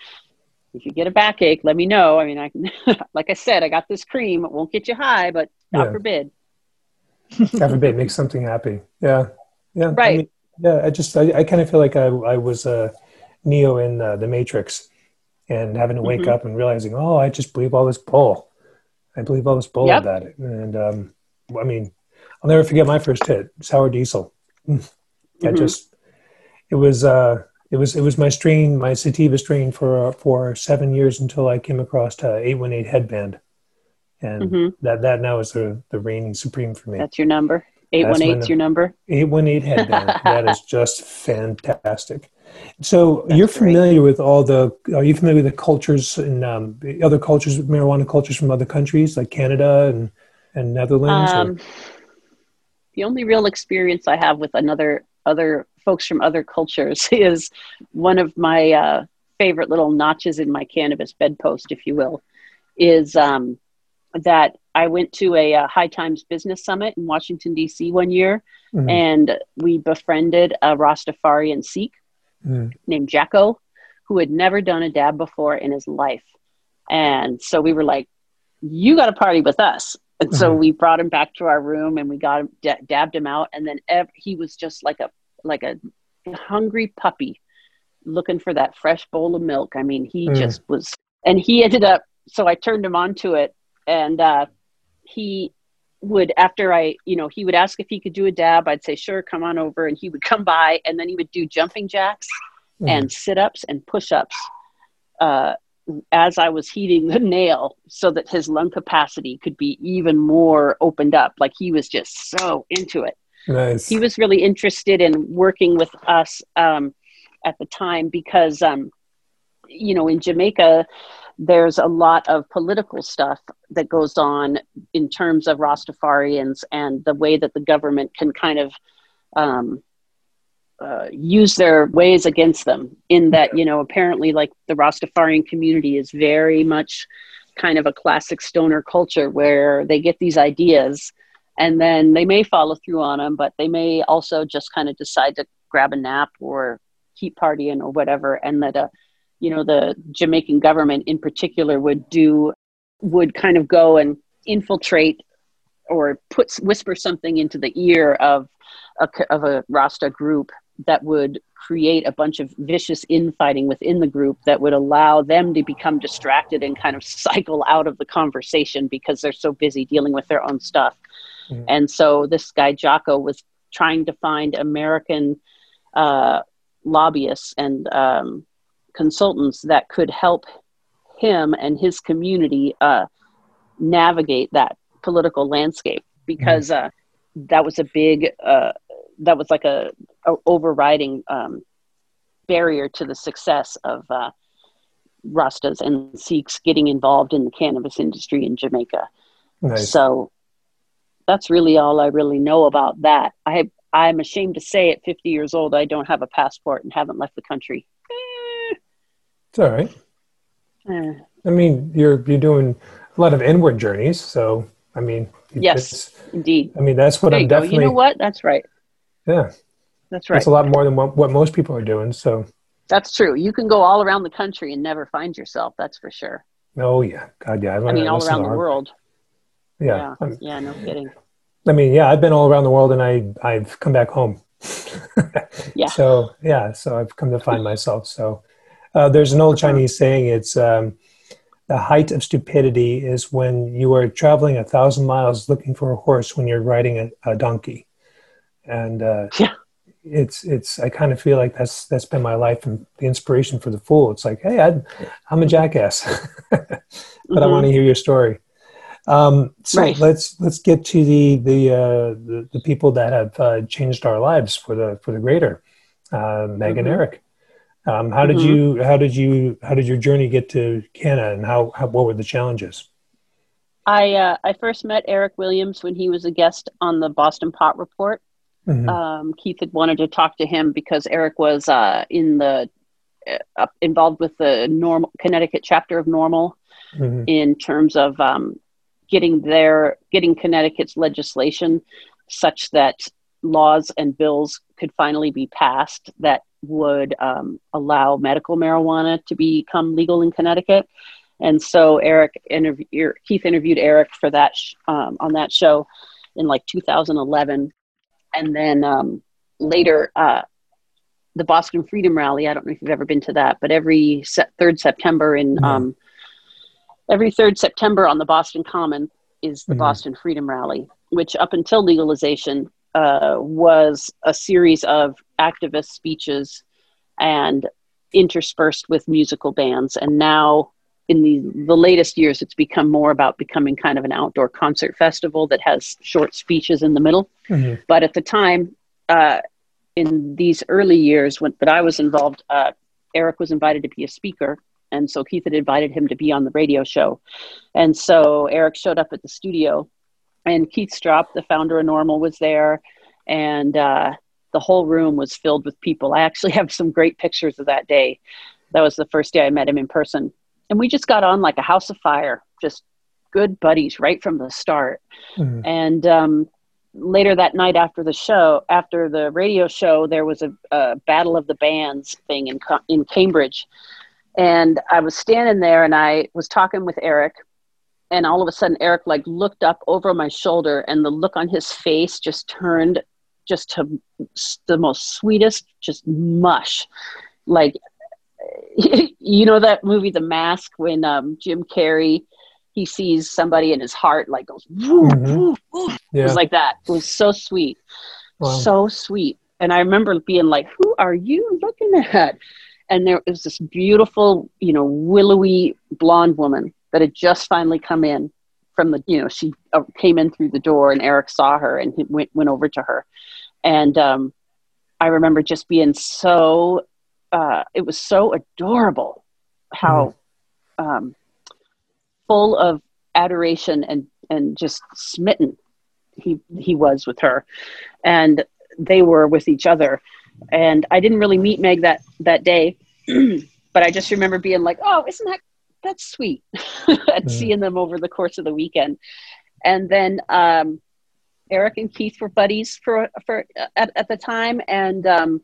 if you get a backache let me know. I mean i can like i said i got this cream. It won't get you high but god yeah. forbid God forbid, make something happy. Yeah, yeah. Right. I mean, yeah, I just I, I kind of feel like I I was uh, Neo in uh, the Matrix, and having to wake mm-hmm. up and realizing, oh, I just believe all this bull. I believe all this bull yep. about it, and um, I mean, I'll never forget my first hit, sour diesel. Mm-hmm. I just it was uh, it was it was my strain, my sativa strain for uh, for seven years until I came across uh, eight one eight headband and mm-hmm. that that now is the the reigning supreme for me. That's your number. Eight one eight is your number. Eight one eight headband. that is just fantastic. So That's you're familiar great. with all the? Are you familiar with the cultures and um, other cultures, marijuana cultures from other countries like Canada and and Netherlands? Um, the only real experience I have with another other folks from other cultures is one of my uh, favorite little notches in my cannabis bedpost, if you will, is um, that I went to a, a, High Times Business Summit in Washington, D.C. one year, mm-hmm. and we befriended a Rastafarian Sikh mm-hmm. named Jacko, who had never done a dab before in his life. And so we were like, you got to party with us. And mm-hmm. so we brought him back to our room and we got him, d- dabbed him out. And then ev- he was just like a, like a hungry puppy looking for that fresh bowl of milk. I mean, he mm. just was, and he ended up, so I turned him on to it and uh, he would after I, you know, he would ask if he could do a dab. I'd say, sure, come on over. And he would come by and then he would do jumping jacks mm. and sit ups and push ups uh, as I was heating the nail so that his lung capacity could be even more opened up. Like he was just so into it. Nice. He was really interested in working with us um, at the time because, um, you know, in Jamaica, there's a lot of political stuff that goes on in terms of Rastafarians and the way that the government can kind of um, uh, use their ways against them. In that, you know, apparently, like the Rastafarian community is very much kind of a classic stoner culture where they get these ideas and then they may follow through on them, but they may also just kind of decide to grab a nap or keep partying or whatever, and that uh, you know the Jamaican government in particular would do would kind of go and infiltrate or put whisper something into the ear of a, of a Rasta group that would create a bunch of vicious infighting within the group that would allow them to become distracted and kind of cycle out of the conversation because they're so busy dealing with their own stuff. Mm-hmm. And so this guy Jocko was trying to find American uh, lobbyists and um, consultants that could help him and his community uh, navigate that political landscape because mm-hmm. uh, that was a big uh, that was like a, a overriding um, barrier to the success of uh, Rastas and Sikhs getting involved in the cannabis industry in Jamaica. Nice. So that's really all I really know about that. I I'm ashamed to say at 50 years old I don't have a passport and haven't left the country. It's all right. Uh, I mean, you're you're doing a lot of inward journeys, so I mean, yes, indeed. I mean, that's what there I'm definitely. Go. You know what? That's right. Yeah, that's right. That's a lot more than what, what most people are doing. So that's true. You can go all around the country and never find yourself. That's for sure. Oh yeah, God yeah. I, I mean, all around the world. Yeah. Yeah. yeah. No kidding. I mean, yeah, I've been all around the world, and I I've come back home. yeah. So yeah, so I've come to find myself. So uh, there's an old. Chinese saying it's um, the height of stupidity is when you are traveling a thousand miles looking for a horse when you're riding a, a donkey. And uh, yeah. it's it's I kind of feel like that's that's been my life and the inspiration for the fool. It's like, hey, i am a jackass, but mm-hmm. I want to hear your story. Um, so right. let's let's get to the the, uh, the, the people that have uh, changed our lives for the for the greater. Uh, Meg mm-hmm. and Eric. Um, how did mm-hmm. you how did you how did your journey get to Canna and how, how what were the challenges? I uh, I first met Eric Williams when he was a guest on the Boston Pot Report. Mm-hmm. Um, Keith had wanted to talk to him because Eric was uh, in the uh, involved with the NORML Connecticut chapter of NORML mm-hmm. in terms of um, getting their getting Connecticut's legislation such that laws and bills could finally be passed that would um, allow medical marijuana to become legal in Connecticut. And so Eric interview, Keith interviewed Eric for that sh- um, on that show in like 2011, and then um, later uh, the Boston Freedom Rally. I don't know if you've ever been to that, but every se- third September in mm-hmm. Um, every third September on the Boston Common is the mm-hmm. Boston Freedom Rally, which up until legalization uh, was a series of activist speeches and interspersed with musical bands. And now, in the, the latest years, it's become more about becoming kind of an outdoor concert festival that has short speeches in the middle. Mm-hmm. But at the time, uh, in these early years when that I was involved, uh, Eric was invited to be a speaker. And so Keith had invited him to be on the radio show. And so Eric showed up at the studio and Keith Stroup, the founder of NORML, was there, and uh, the whole room was filled with people. I actually have some great pictures of that day. That was the first day I met him in person, and we just got on like a house of fire, just good buddies right from the start. Mm-hmm. And um, later that night, after the show, after the radio show, there was a, a battle of the bands thing in in Cambridge, and I was standing there, and I was talking with Eric and all of a sudden eric like looked up over my shoulder and the look on his face just turned just to the most sweetest just mush like you know that movie the mask when um, jim carrey he sees somebody and his heart like goes woo, Mhm. woo, woo. Yeah. it was like that it was so sweet Wow. so sweet and i remember being like who are you looking at and there was this beautiful you know willowy blonde woman that had just finally come in from the you know she uh, came in through the door and eric saw her and he went, went over to her. And um, i remember just being so uh, it was so adorable how um, full of adoration and and just smitten he he was with her. And they were with each other. And i didn't really meet meg that that day but i just remember being like oh isn't that that's sweet and Mm. seeing them over the course of the weekend and then um eric and keith were buddies for for at, at the time and um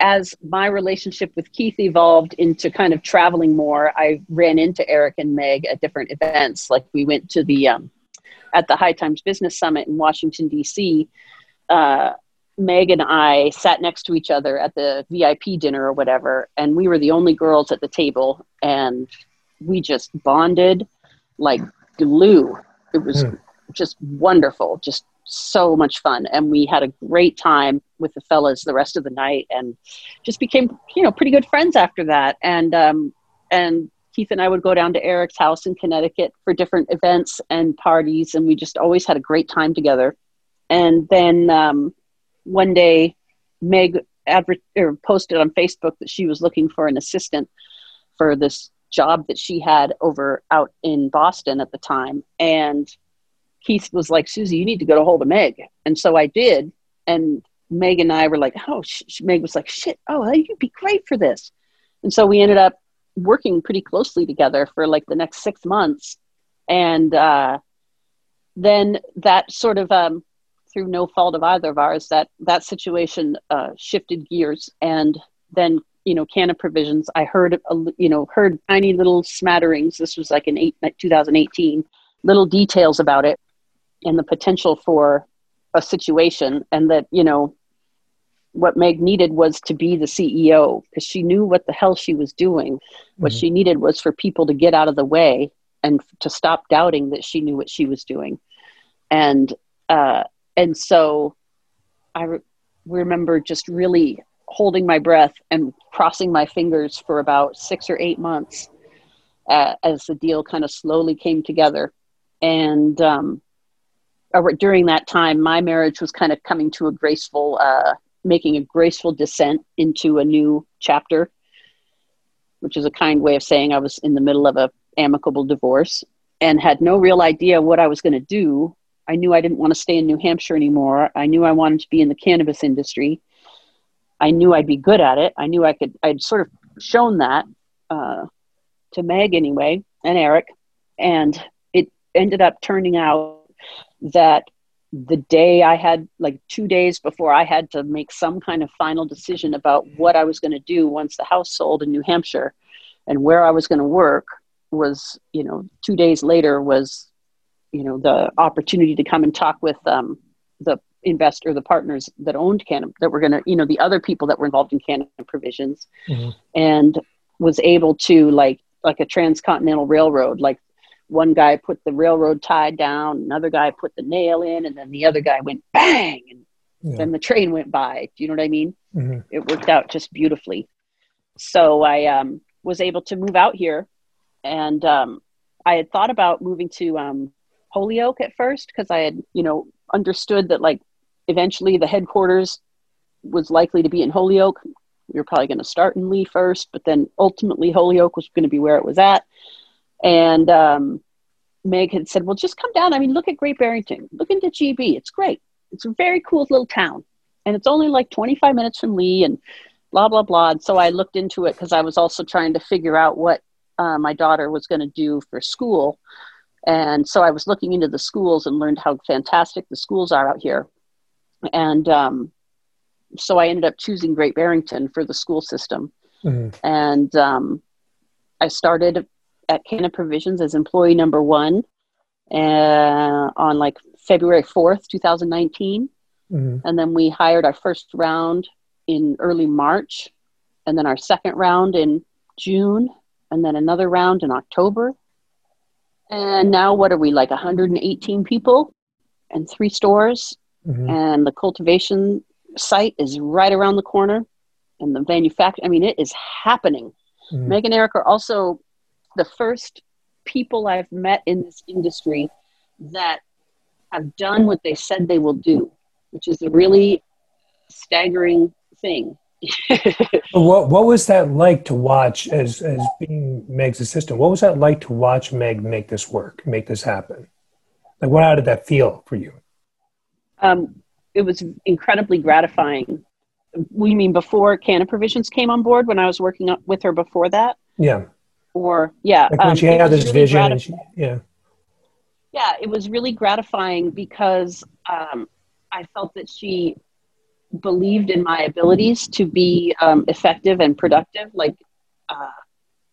as my relationship with Keith evolved into kind of traveling more, I ran into Eric and Meg at different events. Like we went to the um, at the High Times Business Summit in Washington D.C. Uh, Meg and I sat next to each other at the VIP dinner or whatever, and we were the only girls at the table, and we just bonded like glue. It was Hmm. just wonderful, just so much fun, and we had a great time with the fellas the rest of the night, and just became you know pretty good friends after that. And um, and Keith and I would go down to Eric's house in Connecticut for different events and parties, and we just always had a great time together. And then um, one day, Meg adver- or posted on Facebook that she was looking for an assistant for this job that she had over out in Boston at the time. And Keith was like, Susie, you need to go to hold of Meg. And so I did. And Meg and I were like, oh, sh-. Meg was like, shit, oh, you'd be great for this. And so we ended up working pretty closely together for like the next six months. And uh, then that sort of, um, through no fault of either of ours, that that situation uh, shifted gears. And then, you know, Canna Provisions, I heard, a, you know, heard tiny little smatterings. This was like in eight, 2018, little details about it and the potential for a situation. And that, you know, what Meg needed was to be the CEO because she knew what the hell she was doing. What Mhm. she needed was for people to get out of the way and to stop doubting that she knew what she was doing. And uh, and so I re- remember just really holding my breath and crossing my fingers for about six or eight months uh, as the deal kind of slowly came together. And um, during that time, my marriage was kind of coming to a graceful, uh, making a graceful descent into a new chapter, which is a kind way of saying I was in the middle of a amicable divorce and had no real idea what I was going to do. I knew I didn't want to stay in New Hampshire anymore. I knew I wanted to be in the cannabis industry. I knew I'd be good at it. I knew I could. I'd sort of shown that uh, to Meg anyway and Eric, and it ended up turning out that the day I had, like two days before I had to make some kind of final decision about what I was going to do once the house sold in New Hampshire and where I was going to work, was, you know, two days later was, you know, the opportunity to come and talk with um, the investor, the partners that owned Canna, that were going to, you know, the other people that were involved in Canna Provisions Mhm. and was able to like, like a transcontinental railroad, like one guy put the railroad tie down, another guy put the nail in, and then the other guy went bang, and Yeah. then the train went by. Do you know what I mean? Mhm. It worked out just beautifully. So I um, was able to move out here, and um, I had thought about moving to um, Holyoke at first because I had, you know, understood that like eventually the headquarters was likely to be in Holyoke. We were probably going to start in Lee first, but then ultimately Holyoke was going to be where it was at. And um, Meg had said, "Well, just come down. I mean, look at Great Barrington. Look into GB. It's great. It's a very cool little town, and it's only like 25 minutes from Lee, and blah blah blah." And so I looked into it because I was also trying to figure out what uh, my daughter was going to do for school, and so I was looking into the schools and learned how fantastic the schools are out here, and um, so I ended up choosing Great Barrington for the school system Mhm. and um, I started at Canna Provisions as employee number one uh, on like February 4th, 2019. Mhm. And then we hired our first round in early March, and then our second round in June, and then another round in October. And now, what are we like 118 people and three stores? Mm-hmm. And the cultivation site is right around the corner. And the manufacturer, I mean, it is happening. Mm-hmm. Meg and Eric are also the first people I've met in this industry that have done what they said they will do, which is a really staggering thing. what what was that like to watch as as being Meg's assistant? What was that like to watch Meg make this work, make this happen? Like, what how did that feel for you? Um, it was incredibly gratifying. We mean before Canna Provisions came on board when I was working with her before that? Yeah. Or yeah, like when um, she had this really vision. She, yeah. Yeah, it was really gratifying because um, I felt that she believed in my abilities to be um, effective and productive, like, uh,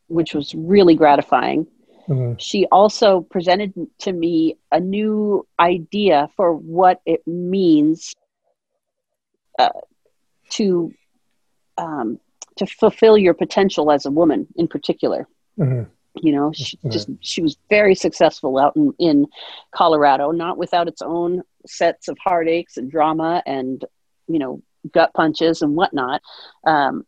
which was really gratifying. Mm-hmm. She also presented to me a new idea for what it means uh, to um, to fulfill your potential as a woman, in particular. Mm-hmm. You know, she mm-hmm. just she was very successful out in, in Colorado, not without its own sets of heartaches and drama and you know gut punches and whatnot. Um,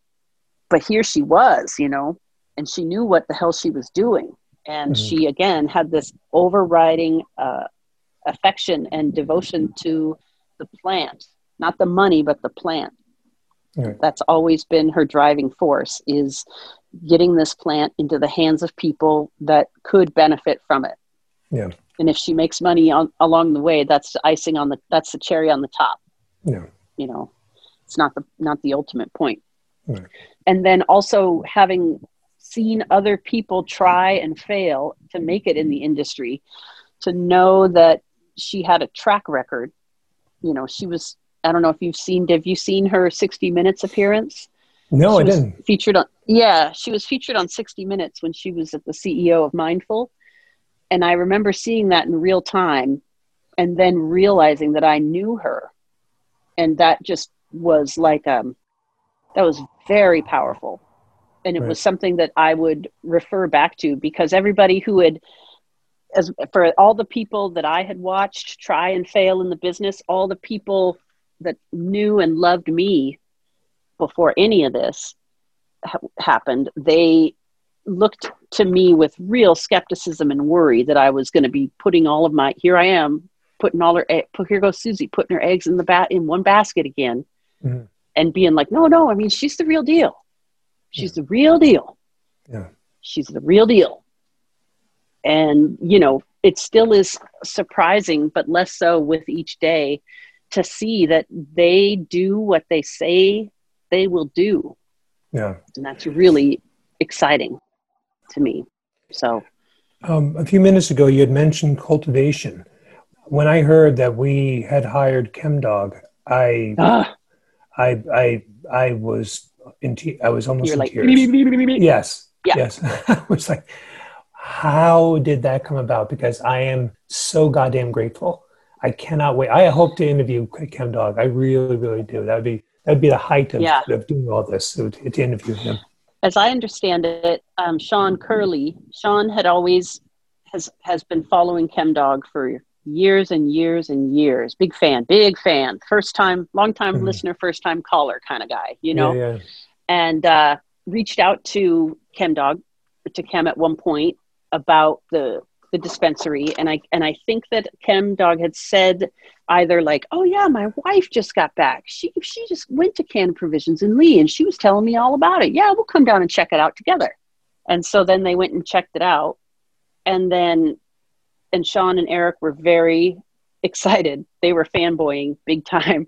but here she was, you know, and she knew what the hell she was doing, and mm-hmm. she again had this overriding uh, affection and devotion to the plant, not the money, but the plant. Right. That's always been her driving force is getting this plant into the hands of people that could benefit from it. Yeah. And if she makes money on, along the way, that's icing on the that's the cherry on the top. Yeah. You know, it's not the not the ultimate point. Right. And then also having seen other people try and fail to make it in the industry, to know that she had a track record. You know, she was I don't know if you've seen have you seen her 60 minutes appearance? No, she I didn't. Featured on yeah, she was featured on 60 Minutes when she was at the CEO of Mindful. And I remember seeing that in real time and then realizing that I knew her. And that just was like um that was very powerful. And it right. was something that I would refer back to because everybody who had as for all the people that I had watched try and fail in the business, all the people that knew and loved me before any of this ha- happened, they looked to me with real skepticism and worry that I was going to be putting all of my here I am putting all her here goes Susie putting her eggs in the bat in one basket again mm-hmm. and being like no no I mean she's the real deal she's yeah. the real deal yeah she's the real deal and you know it still is surprising but less so with each day to see that they do what they say they will do. Yeah. And that's really exciting to me. So, um, a few minutes ago, you had mentioned cultivation. When I heard that we had hired ChemDog, I, ah. I, I, I was in. Te- I was almost You're in like, tears. yes. Yeah. Yes. I was like, how did that come about? Because I am so goddamn grateful. I cannot wait. I hope to interview ChemDog. I really, really do. That would be that'd be the height of, yeah. of doing all this to, to interview him. As I understand it, um, Sean Curley, Sean had always has has been following ChemDog for years and years and years. Big fan, big fan. First time, long time mm-hmm. listener, first time caller kind of guy, you know. Yeah, yeah. And uh, reached out to ChemDog, to Chem at one point about the the dispensary and i and i think that chem dog had said either like oh yeah my wife just got back she she just went to Canna Provisions in lee and she was telling me all about it yeah we'll come down and check it out together and so then they went and checked it out and then and sean and eric were very excited they were fanboying big time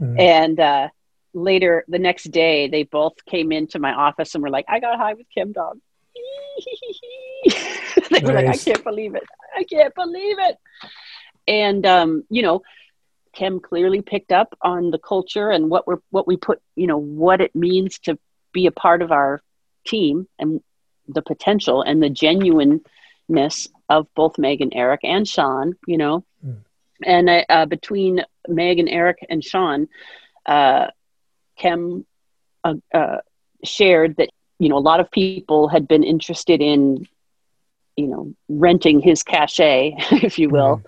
mm-hmm. and uh later the next day they both came into my office and were like i got high with ChemDog they were like, I can't believe it. I can't believe it. And um, you know, Kim clearly picked up on the culture and what we're what we put, you know, what it means to be a part of our team and the potential and the genuineness of both Meg and Eric and Sean, you know. Mm. And uh, uh, between Meg and Eric and Sean, uh, Chem uh, uh, shared that you know a lot of people had been interested in you know, renting his cachet, if you will.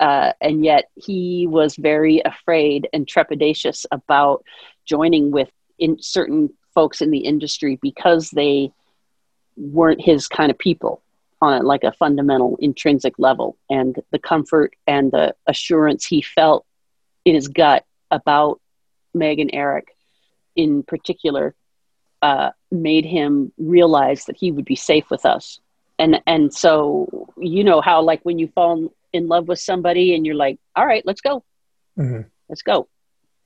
Uh, and yet he was very afraid and trepidatious about joining with in certain folks in the industry because they weren't his kind of people on a, like a fundamental intrinsic level. And the comfort and the assurance he felt in his gut about meg and eric in particular uh, made him realize that he would be safe with us. And and so you know how like when you fall in love with somebody and you're like all right let's go. Mm-hmm. let's go.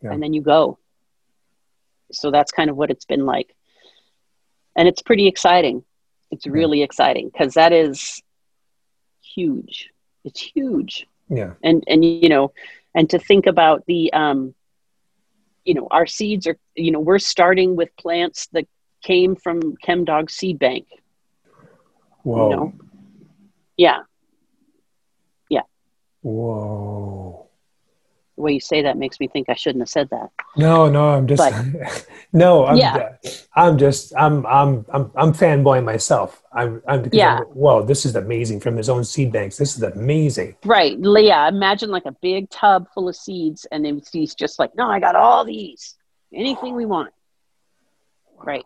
Yeah. and then you go. So that's kind of what it's been like. And it's pretty exciting it's really exciting because that is huge it's huge yeah and and you know and to think about the um you know our seeds are you know we're starting with plants that came from chemdog seed bank Whoa. You know? Yeah. Yeah. Whoa. The way you say that makes me think I shouldn't have said that. No, no, I'm just but, no, I'm yeah. I'm just I'm I'm I'm I'm fanboy myself. I'm I'm yeah. I'm, whoa, this is amazing from his own seed banks. This is amazing. Right. Yeah. Imagine like a big tub full of seeds and then he's just like, No, I got all these. Anything we want. Right.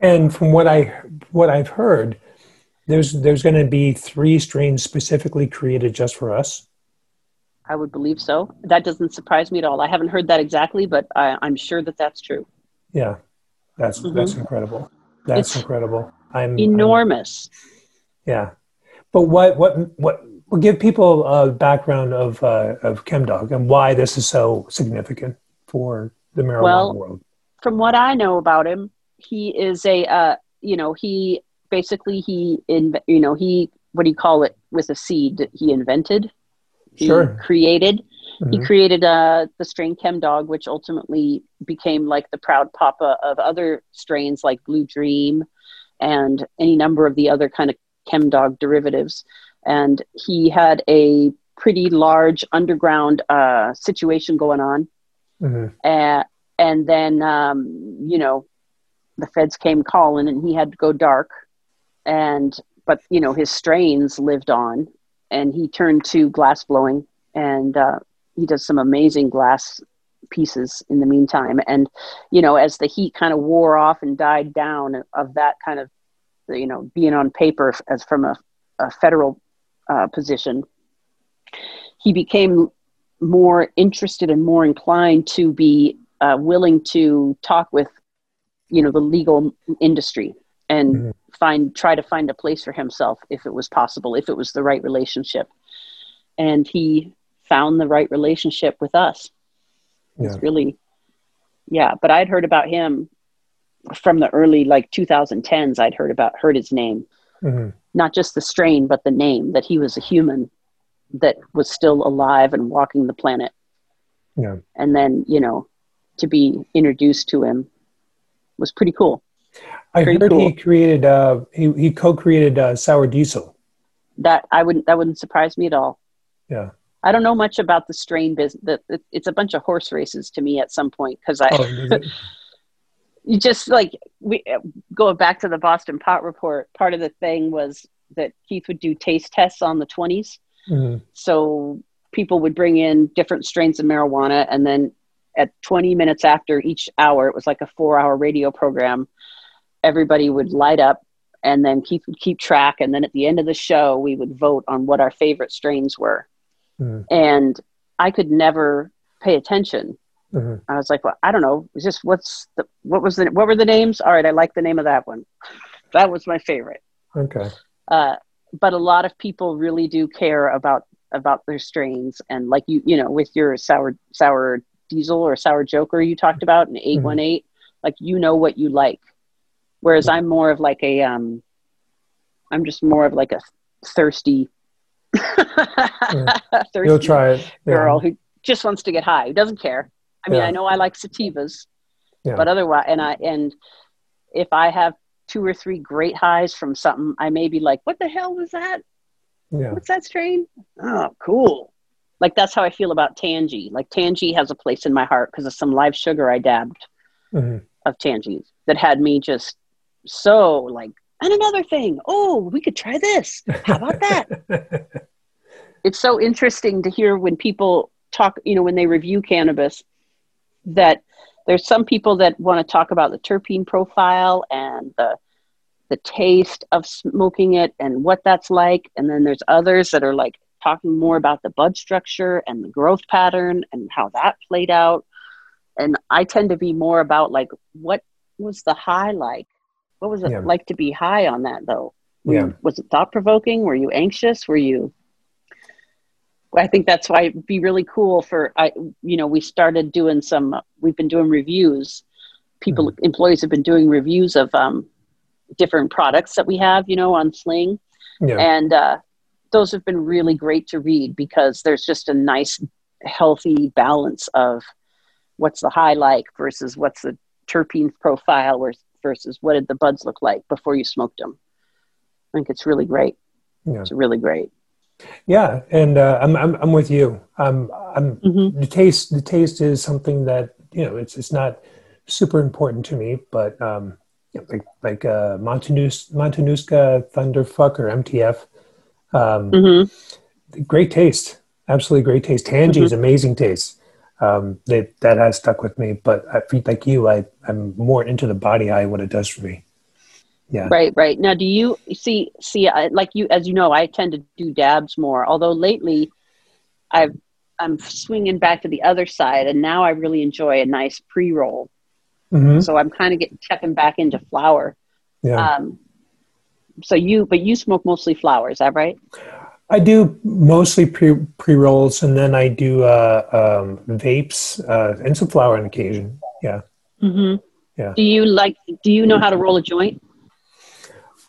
And from what I what I've heard, there's there's going to be three strains specifically created just for us. I would believe so. That doesn't surprise me at all. I haven't heard that exactly, but I, am sure that that's true. Yeah, that's mm-hmm. that's incredible. That's it's incredible. I'm enormous. I'm, yeah, but what what what? We'll give people a background of uh, of ChemDog and why this is so significant for the marijuana well, world. From what I know about him, he is a uh, you know he basically he in you know he what do you call it with a seed he invented sure. created mm-hmm. he created uh, the strain chem dog which ultimately became like the proud papa of other strains like blue dream and any number of the other kind of chem dog derivatives and he had a pretty large underground uh, situation going on mm-hmm. uh, and then um, you know the feds came calling and he had to go dark and but you know his strains lived on and he turned to glass blowing and uh, he does some amazing glass pieces in the meantime and you know as the heat kind of wore off and died down of that kind of you know being on paper as from a, a federal uh, position he became more interested and more inclined to be uh, willing to talk with you know the legal industry and mm-hmm. Find try to find a place for himself if it was possible if it was the right relationship. And he found the right relationship with us. Yeah. it's really yeah but i'd heard about him from the early like 2010s i'd heard about heard his name. Mm-hmm. not just the strain but the name that he was a human that was still alive and walking the planet. Yeah. And then you know to be introduced to him was pretty cool I heard cool. he created uh, he he co-created uh, sour diesel. That I wouldn't that wouldn't surprise me at all. Yeah. I don't know much about the strain business. It's a bunch of horse races to me at some point because I. Oh, you just like we going back to the Boston Pot Report. Part of the thing was that Keith would do taste tests on the 20s. Mm-hmm. So people would bring in different strains of marijuana, and then at 20 minutes after each hour, it was like a four-hour radio program everybody would light up and then keep keep track. And then at the end of the show we would vote on what our favorite strains were. Mm-hmm. and i could never pay attention. Mm-hmm. i was like well i don't know. Is this what's the what was the what were the names? All right i like the name of that one. That was my favorite. Okay. Uh, but a lot of people really do care about about their strains. And like you you know with your sour sour diesel or sour joker you talked about in 818 mm-hmm. like you know what you like Whereas I'm more of like a, um, I'm just more of like a thirsty, yeah. thirsty You'll try it. Yeah. girl who just wants to get high, who doesn't care. I mean, yeah. I know I like sativas, but otherwise, and I, and if I have two or three great highs from something, I may be like, what the hell was that? What's that strain? Oh, cool. Like that's how I feel about Tangie. Like Tangie has a place in my heart because of some live sugar I dabbed mm-hmm. of Tangies that had me just so like and another thing. Oh, we could try this. How about that? it's so interesting to hear when people talk, you know, when they review cannabis, that there's some people that want to talk about the terpene profile and the the taste of smoking it and what that's like and then there's others that are like talking more about the bud structure and the growth pattern and how that played out and i tend to be more about like what was the high like what was it yeah. like to be high on that though were yeah. You, was it thought provoking were you anxious were you I think that's why it'd be really cool for I you know we started doing some we've been doing reviews people mm-hmm. employees have been doing reviews of um, different products that we have you know on sling yeah. and uh, those have been really great to read because there's just a nice healthy balance of what's the high like versus what's the terpene profile versus what did the buds look like before you smoked them i think it's really great yeah. it's really great yeah, and uh, I'm, I'm I'm with you. Um, I'm mm-hmm. the taste. The taste is something that you know it's it's not super important to me, but um, like like uh, Montanus, Matanuska Thunderfuck or MTF. Um, mm-hmm. Great taste, absolutely great taste. Tangie's mm-hmm. amazing taste. Um, they, that has stuck with me, but I feel like you, I I'm more into the body eye what it does for me. Yeah. Right right. Now do you see see like you as you know i tend to do dabs more although lately i've i'm swinging back to the other side and now i really enjoy a nice pre-roll. Mm-hmm. so i'm kind of getting checking back into flower. Yeah. Um, so you but you smoke mostly flower is that right I do mostly pre pre rolls, and then I do uh, um, vapes uh, and some flower on occasion. Yeah. Mm-hmm. Yeah. Do you like? Do you know how to roll a joint?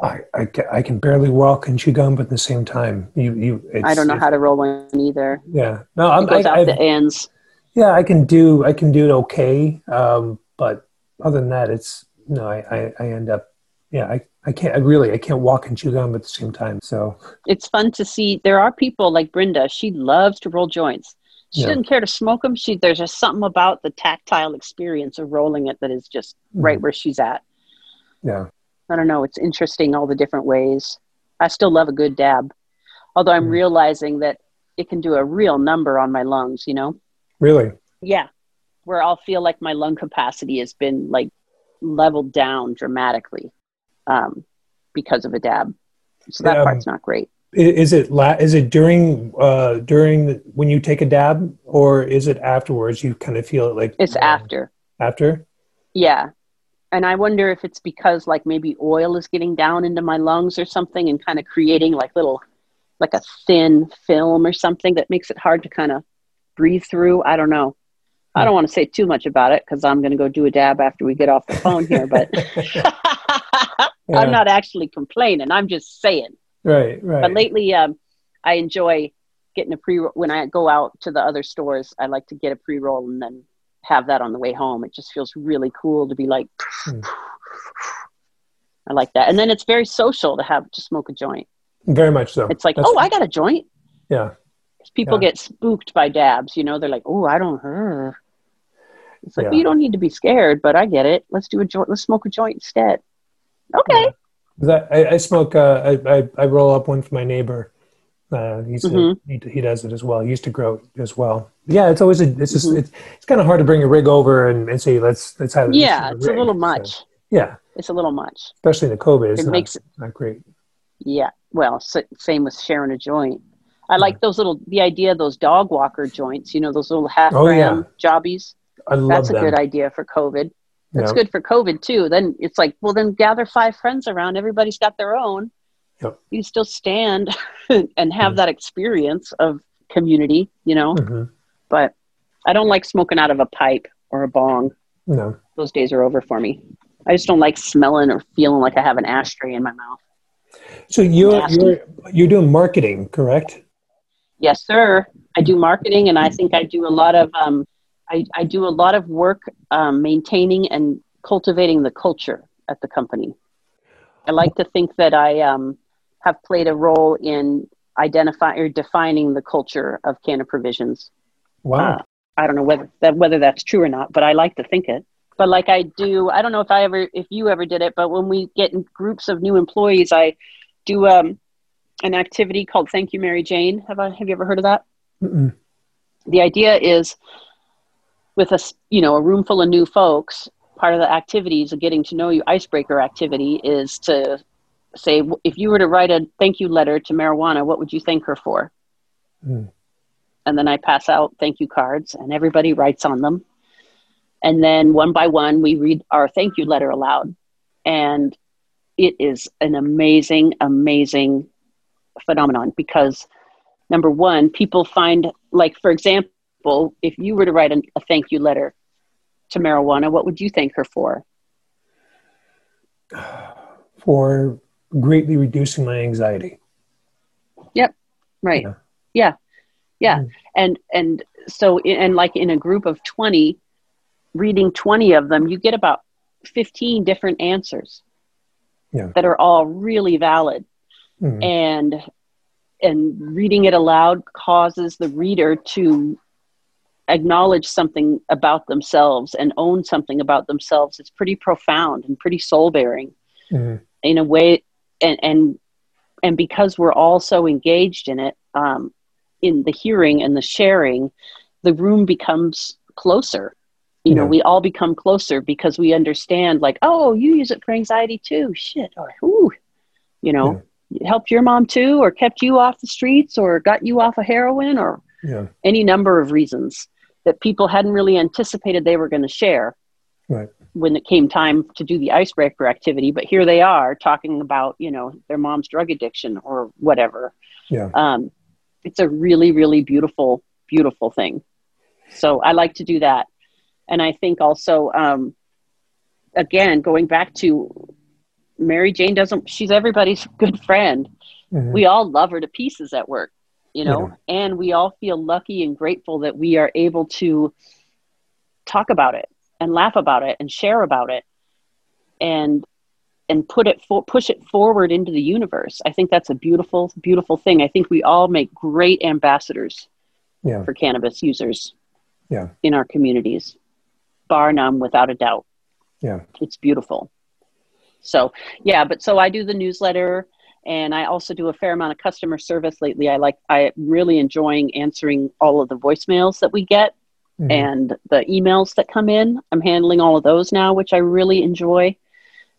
I, I, I can barely walk and chew gum, but at the same time, you you. I don't know how to roll one either. Yeah, no, I'm. It goes I, out I, the ends. Yeah, I can do I can do it okay, um, but other than that, it's no. I, I, I end up, yeah, I, I can't. I really I can't walk and chew gum at the same time. So it's fun to see. There are people like Brenda. She loves to roll joints. She yeah. doesn't care to smoke them. She there's just something about the tactile experience of rolling it that is just mm. right where she's at. Yeah. I don't know. It's interesting all the different ways. I still love a good dab, although I'm mm. realizing that it can do a real number on my lungs. You know. Really. Yeah, where I'll feel like my lung capacity has been like leveled down dramatically um, because of a dab. So that um, part's not great. Is it la- is it during uh, during the, when you take a dab, or is it afterwards? You kind of feel it like it's um, after. After. Yeah, and I wonder if it's because like maybe oil is getting down into my lungs or something and kind of creating like little like a thin film or something that makes it hard to kind of breathe through. I don't know. I don't want to say too much about it because I'm going to go do a dab after we get off the phone here, but yeah. I'm not actually complaining. I'm just saying. Right, right. But lately, um, I enjoy getting a pre when I go out to the other stores. I like to get a pre roll and then have that on the way home. It just feels really cool to be like, mm. I like that. And then it's very social to have to smoke a joint. Very much so. It's like, That's oh, I got a joint. Yeah. People yeah. get spooked by dabs, you know, they're like, oh, I don't, uh. it's like, yeah. well, you don't need to be scared, but I get it. Let's do a joint. Let's smoke a joint instead. Okay. Yeah. I, I, smoke, uh, I, I, I roll up one for my neighbor uh, he's mm-hmm. he, he does it as well. He used to grow as well. Yeah, it's always a, it's just mm-hmm. it's, it's kind of hard to bring a rig over and, and say let's let's have yeah, it's a little much. So, yeah, it's a little much, especially in the COVID. It's it not, makes it not great. Yeah, well, same with sharing a joint. I like those little the idea of those dog walker joints. You know, those little half oh, gram yeah. jobbies. I love That's a good idea for COVID. That's good for COVID too. Then it's like, well, then gather five friends around. Everybody's got their own yep. you still stand and have mm-hmm. that experience of community, you know. Mm-hmm. But I don't like smoking out of a pipe or a bong. No. Those days are over for me. I just don't like smelling or feeling like I have an ashtray in my mouth. So you're you're you're doing marketing, correct? Yes, sir. I do marketing, and I think I do a lot of um, I, I do a lot of work um, maintaining and cultivating the culture at the company. I like to think that I um, have played a role in identifying or defining the culture of Canna Provisions. Wow. Uh, I don't know whether that, whether that's true or not, but I like to think it. but like I do, I don't know if I ever, if you ever did it, but when we get in groups of new employees, I do um, an activity called Thank You, Mary Jane. Have I, have you ever heard of that? Mm-mm. The idea is with a, you know, a room full of new folks, part of the activities, of getting to know you icebreaker activity is to say, if you were to write a thank you letter to marijuana, what would you thank her for? Mm. And then I pass out thank you cards and everybody writes on them. And then one by one, we read our thank you letter aloud. And it is an amazing, amazing phenomenon because number one, people find, like, for example, if you were to write a, a thank you letter to marijuana, what would you thank her for? For greatly reducing my anxiety. Yep. Right. Yeah. Yeah. yeah. Mm. And, and so, and like in a group of 20, reading 20 of them, you get about 15 different answers yeah. that are all really valid. Mm-hmm. And and reading it aloud causes the reader to acknowledge something about themselves and own something about themselves. It's pretty profound and pretty soul bearing mm-hmm. in a way. And, and, and because we're all so engaged in it, um, in the hearing and the sharing, the room becomes closer you know we all become closer because we understand like oh you use it for anxiety too shit or ooh you know yeah. helped your mom too or kept you off the streets or got you off of heroin or yeah. any number of reasons that people hadn't really anticipated they were going to share right. when it came time to do the icebreaker activity but here they are talking about you know their mom's drug addiction or whatever yeah um, it's a really really beautiful beautiful thing so i like to do that and I think also, um, again, going back to Mary Jane doesn't, she's everybody's good friend. Mm-hmm. We all love her to pieces at work, you know, yeah. and we all feel lucky and grateful that we are able to talk about it and laugh about it and share about it and and put it for, push it forward into the universe. I think that's a beautiful, beautiful thing. I think we all make great ambassadors yeah. for cannabis users yeah. in our communities bar none without a doubt. Yeah. It's beautiful. So, yeah, but so I do the newsletter and I also do a fair amount of customer service lately. I like I'm really enjoying answering all of the voicemails that we get mm-hmm. and the emails that come in. I'm handling all of those now, which I really enjoy.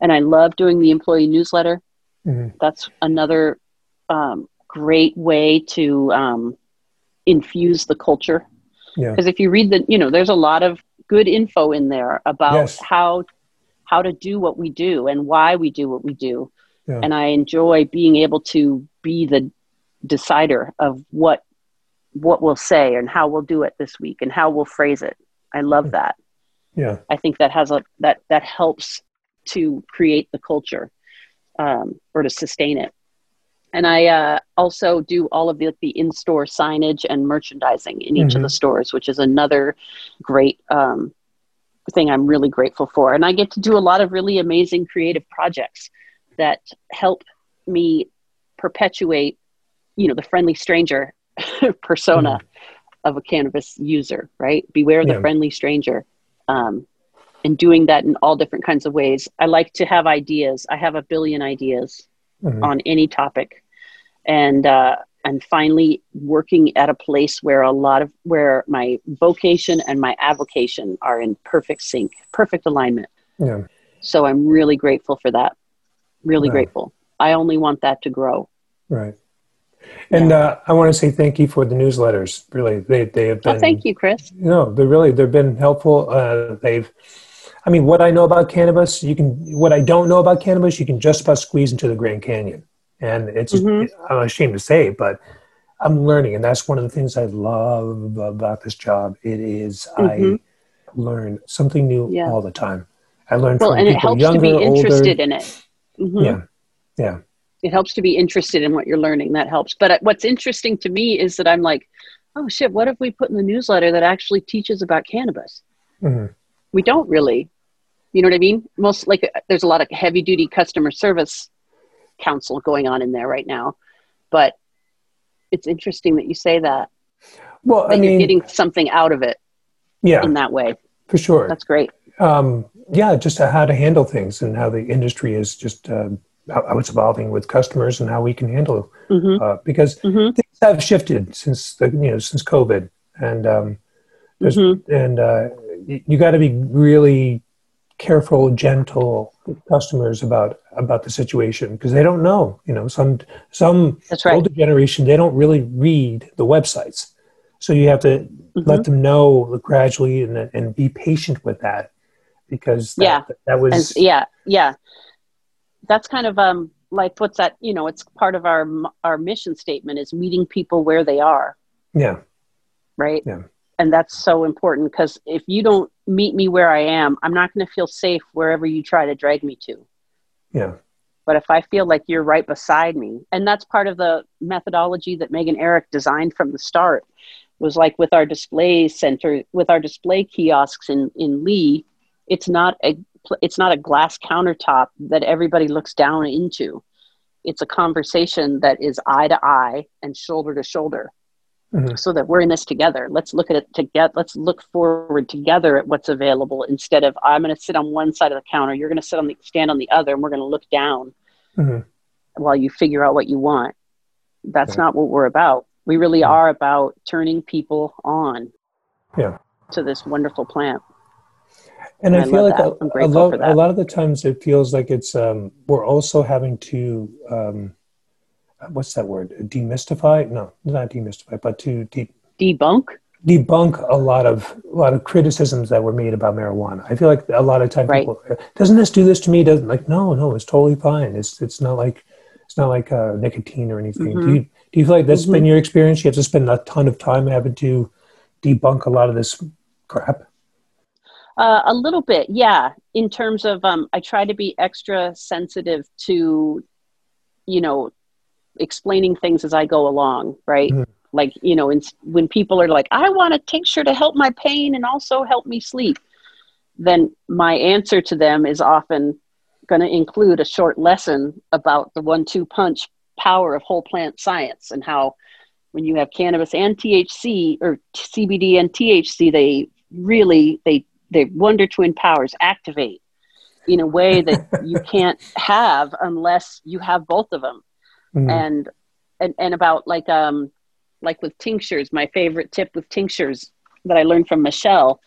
And I love doing the employee newsletter. Mm-hmm. That's another um, great way to um, infuse the culture. Because yeah. if you read the, you know, there's a lot of good info in there about yes. how how to do what we do and why we do what we do. Yeah. And I enjoy being able to be the decider of what what we'll say and how we'll do it this week and how we'll phrase it. I love that. Yeah. I think that has a that that helps to create the culture um, or to sustain it. And I uh, also do all of the, the in-store signage and merchandising in each mm-hmm. of the stores, which is another great um, thing I'm really grateful for. And I get to do a lot of really amazing creative projects that help me perpetuate, you know, the friendly stranger persona mm-hmm. of a cannabis user, right? Beware the yeah. friendly stranger. Um, and doing that in all different kinds of ways. I like to have ideas. I have a billion ideas mm-hmm. on any topic, and uh, I'm finally working at a place where a lot of where my vocation and my avocation are in perfect sync, perfect alignment. Yeah. So I'm really grateful for that. Really right. grateful. I only want that to grow. Right. And yeah. uh, I want to say thank you for the newsletters. Really, they they have been. Oh, thank you, Chris. You no, know, they're really they've been helpful. Uh, they've I mean, what I know about cannabis, you can, what I don't know about cannabis, you can just about squeeze into the Grand Canyon. And it's, mm-hmm. I'm ashamed to say but I'm learning. And that's one of the things I love about this job. It is, mm-hmm. I learn something new yeah. all the time. I learn well, from and people it helps younger, to be interested older. in it. Mm-hmm. Yeah. Yeah. It helps to be interested in what you're learning. That helps. But uh, what's interesting to me is that I'm like, oh shit, what if we put in the newsletter that actually teaches about cannabis? Mm-hmm we don't really you know what i mean most like there's a lot of heavy duty customer service counsel going on in there right now but it's interesting that you say that well that I mean, you're getting something out of it yeah in that way for sure that's great Um, yeah, just how to handle things and how the industry is just uh, how it's evolving with customers and how we can handle mm-hmm. uh, because mm-hmm. things have shifted since the you know since COVID and um, mm-hmm. and uh, you, got to be really careful, gentle with customers about about the situation because they don't know. You know, some some right. older generation they don't really read the websites, so you have to mm-hmm. let them know gradually and and be patient with that because that, yeah, that was yeah yeah. That's kind of um like what's that you know it's part of our our mission statement is meeting people where they are. Yeah. Right? Yeah. And that's so important because if you don't meet me where i am i'm not going to feel safe wherever you try to drag me to. Yeah. But if i feel like you're right beside me and that's part of the methodology that Meg and Eric designed from the start was like with our display center with our display kiosks in in lee it's not a it's not a glass countertop that everybody looks down into it's a conversation that is eye to eye and shoulder to shoulder mm-hmm. so that we're in this together let's look at it together let's look forward together at what's available instead of i'm going to sit on one side of the counter you're going to sit on the stand on the other and we're going to look down mm-hmm. while you figure out what you want that's not what we're about we really mm-hmm. are about turning people on yeah. to this wonderful plant and, I, I feel like a, a, lot, a lot of the times it feels like it's um, we're also having to um, what's that word demystify no not demystify but to de- debunk debunk a lot of a lot of criticisms that were made about marijuana. I feel like a lot of times right. people doesn't this do this to me? Doesn't like no no it's totally fine. It's it's not like it's not like uh, nicotine or anything. Mm-hmm. Do you do you feel like that's mm-hmm. been your experience? You have to spend a ton of time having to debunk a lot of this crap. Uh, a little bit, yeah. In terms of, um, I try to be extra sensitive to, you know, explaining things as I go along, right? Mm-hmm. Like, you know, in, when people are like, I want a tincture to help my pain and also help me sleep, then my answer to them is often going to include a short lesson about the one two punch power of whole plant science and how when you have cannabis and THC or CBD and THC, they really they the wonder twin powers activate in a way that you can't have unless you have both of them mm-hmm. and, and and about like um like with tinctures my favorite tip with tinctures that i learned from michelle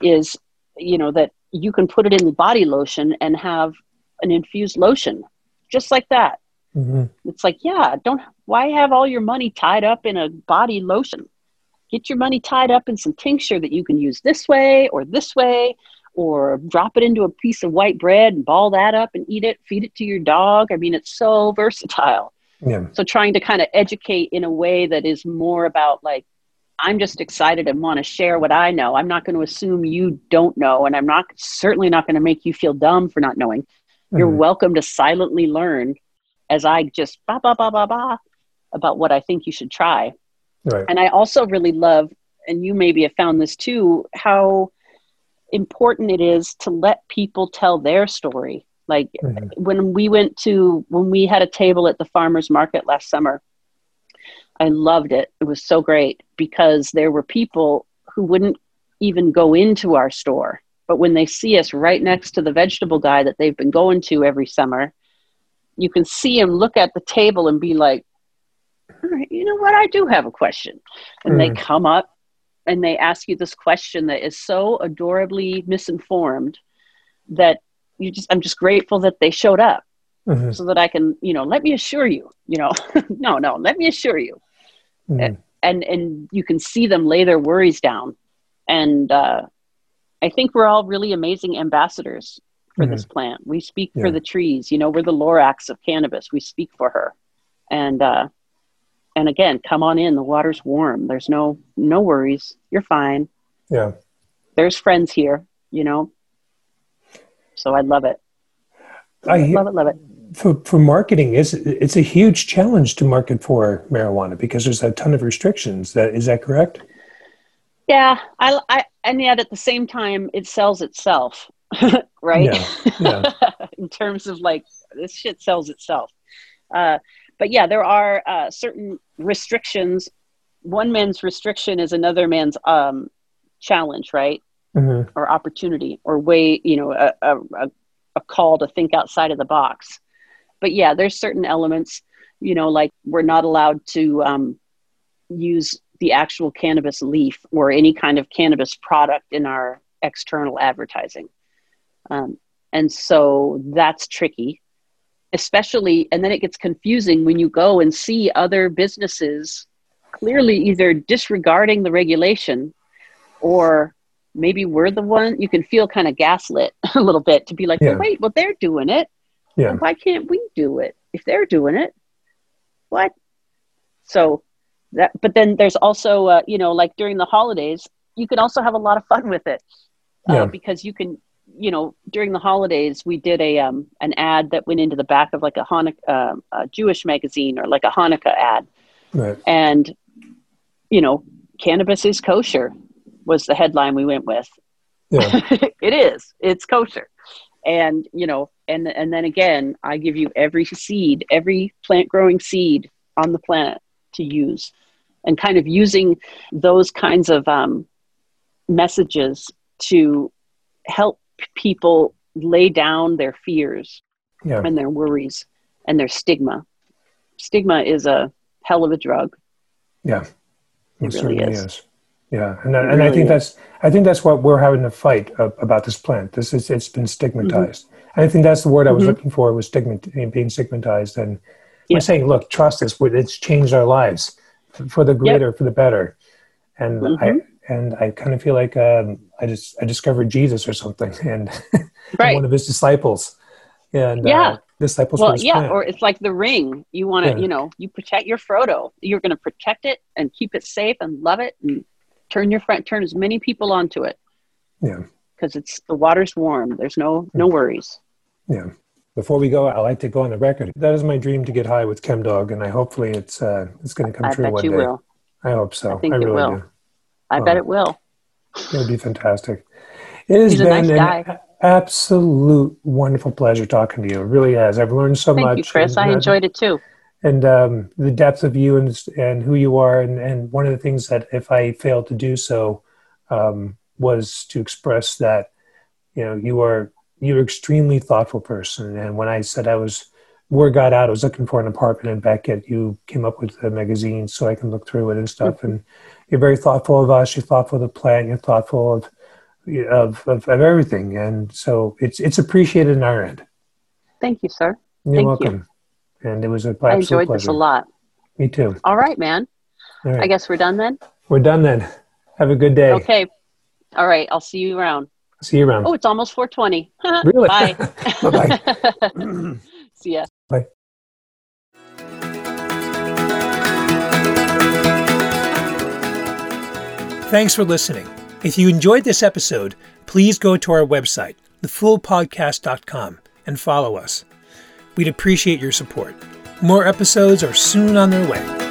is you know that you can put it in the body lotion and have an infused lotion just like that mm-hmm. it's like yeah don't why have all your money tied up in a body lotion get your money tied up in some tincture that you can use this way or this way or drop it into a piece of white bread and ball that up and eat it feed it to your dog. I mean it's so versatile. Yeah. so trying to kind of educate in a way that is more about like i'm just excited and want to share what i know. I'm not going to assume you don't know and i'm not certainly not going to make you feel dumb for not knowing. Mm-hmm. you're welcome to silently learn as i just ba ba ba ba ba about what i think you should try Right. And I also really love, and you maybe have found this too, how important it is to let people tell their story. Like mm-hmm. when we went to, when we had a table at the farmer's market last summer, I loved it. It was so great because there were people who wouldn't even go into our store. But when they see us right next to the vegetable guy that they've been going to every summer, you can see him look at the table and be like, you know what? I do have a question. And mm. they hmm. come up and they ask you this question that is so adorably misinformed that you just, I'm just grateful that they showed up mm-hmm. so that I can, you know, let me assure you, you know, no, no, let me assure you. Mm. And, and you can see them lay their worries down. And, uh, I think we're all really amazing ambassadors for mm this plant. We speak yeah. for the trees. You know, we're the Lorax of cannabis. We speak for her. And uh, and again come on in. The water's warm. There's no no worries. You're fine. Yeah. There's friends here you know? So i love it. I love it love it for, for marketing is it's a huge challenge to market for marijuana because there's a ton of restrictions. That is that correct? Yeah. I, I and yet at the same time it sells itself right? Yeah, yeah. in terms of like this shit sells itself. Uh, but yeah, there are uh, certain restrictions. One man's restriction is another man's um, challenge, right? mm-hmm. or opportunity or way, you know, a, a, a call to think outside of the box. But yeah, there's certain elements, you know, like we're not allowed to um, use the actual cannabis leaf or any kind of cannabis product in our external advertising. Um, and so that's tricky, especially, and then it gets confusing when you go and see other businesses clearly either disregarding the regulation or maybe we're the one you can feel kind of gaslit a little bit to be like yeah. well, wait well they're doing it yeah. why can't we do it if they're doing it what so that but then there's also uh, you know like during the holidays you can also have a lot of fun with it uh, yeah. because you can you know during the holidays we did a um, an ad that went into the back of like a Hanukkah uh, a Jewish magazine or like a Hanukkah ad. Right. and you know cannabis is kosher was the headline we went with. Yeah. it is. It's kosher. And you know and and then again i give you every seed every plant growing seed on the planet to use. And kind of using those kinds of um, messages to help people lay down their fears yeah. and their worries and their stigma stigma is a hell of a drug yeah it, it really is. is. Yeah, and, and really I think is. that's I think that's what we're having to fight about this plant. This is it's been stigmatized. Mm-hmm. I think that's the word I was mm-hmm. looking for was stigma being stigmatized. And yeah. I'm saying, look, trust us. It's changed our lives for the greater, yep. for the better. And mm-hmm. I and I kind of feel like um, I just I discovered Jesus or something, and right. one of his disciples. And uh, yeah. Uh, disciples well yeah plant. or it's like the ring you want to yeah. you know you protect your frodo you're going to protect it and keep it safe and love it and turn your friend turn as many people onto it yeah because it's the water's warm there's no no worries yeah before we go i like to go on the record that is my dream to get high with chemdog and i hopefully it's uh it's going to come I true bet one you day will. i hope so i think I it will do. I bet it will it would be fantastic it has He's been nice an absolute wonderful pleasure talking to you it really has i've learned so Thank much Thank you, chris i enjoyed it too and um, the depth of you and and who you are. And, and one of the things that if I failed to do so um, was to express that you know you are you're an extremely thoughtful person. And when I said I was word got out, I was looking for an apartment in Becket. You came up with the magazine so I can look through it and stuff. Mm-hmm. And you're very thoughtful of us. You're thoughtful of the plan. You're thoughtful of of, of, of everything. And so it's it's appreciated in our end. Thank you, sir. You're Thank welcome. You and it was a I enjoyed pleasure. this a lot. Me too. All right, man. All right. I guess we're done then. We're done then. Have a good day. Okay. All right. I'll see you around. See you around. Oh, it's almost 420. really? Bye. Bye-bye. see ya. Thanks for listening. If you enjoyed this episode, please go to our website, thefoolpodcast.com, and follow us. We'd appreciate your support. More episodes are soon on their way.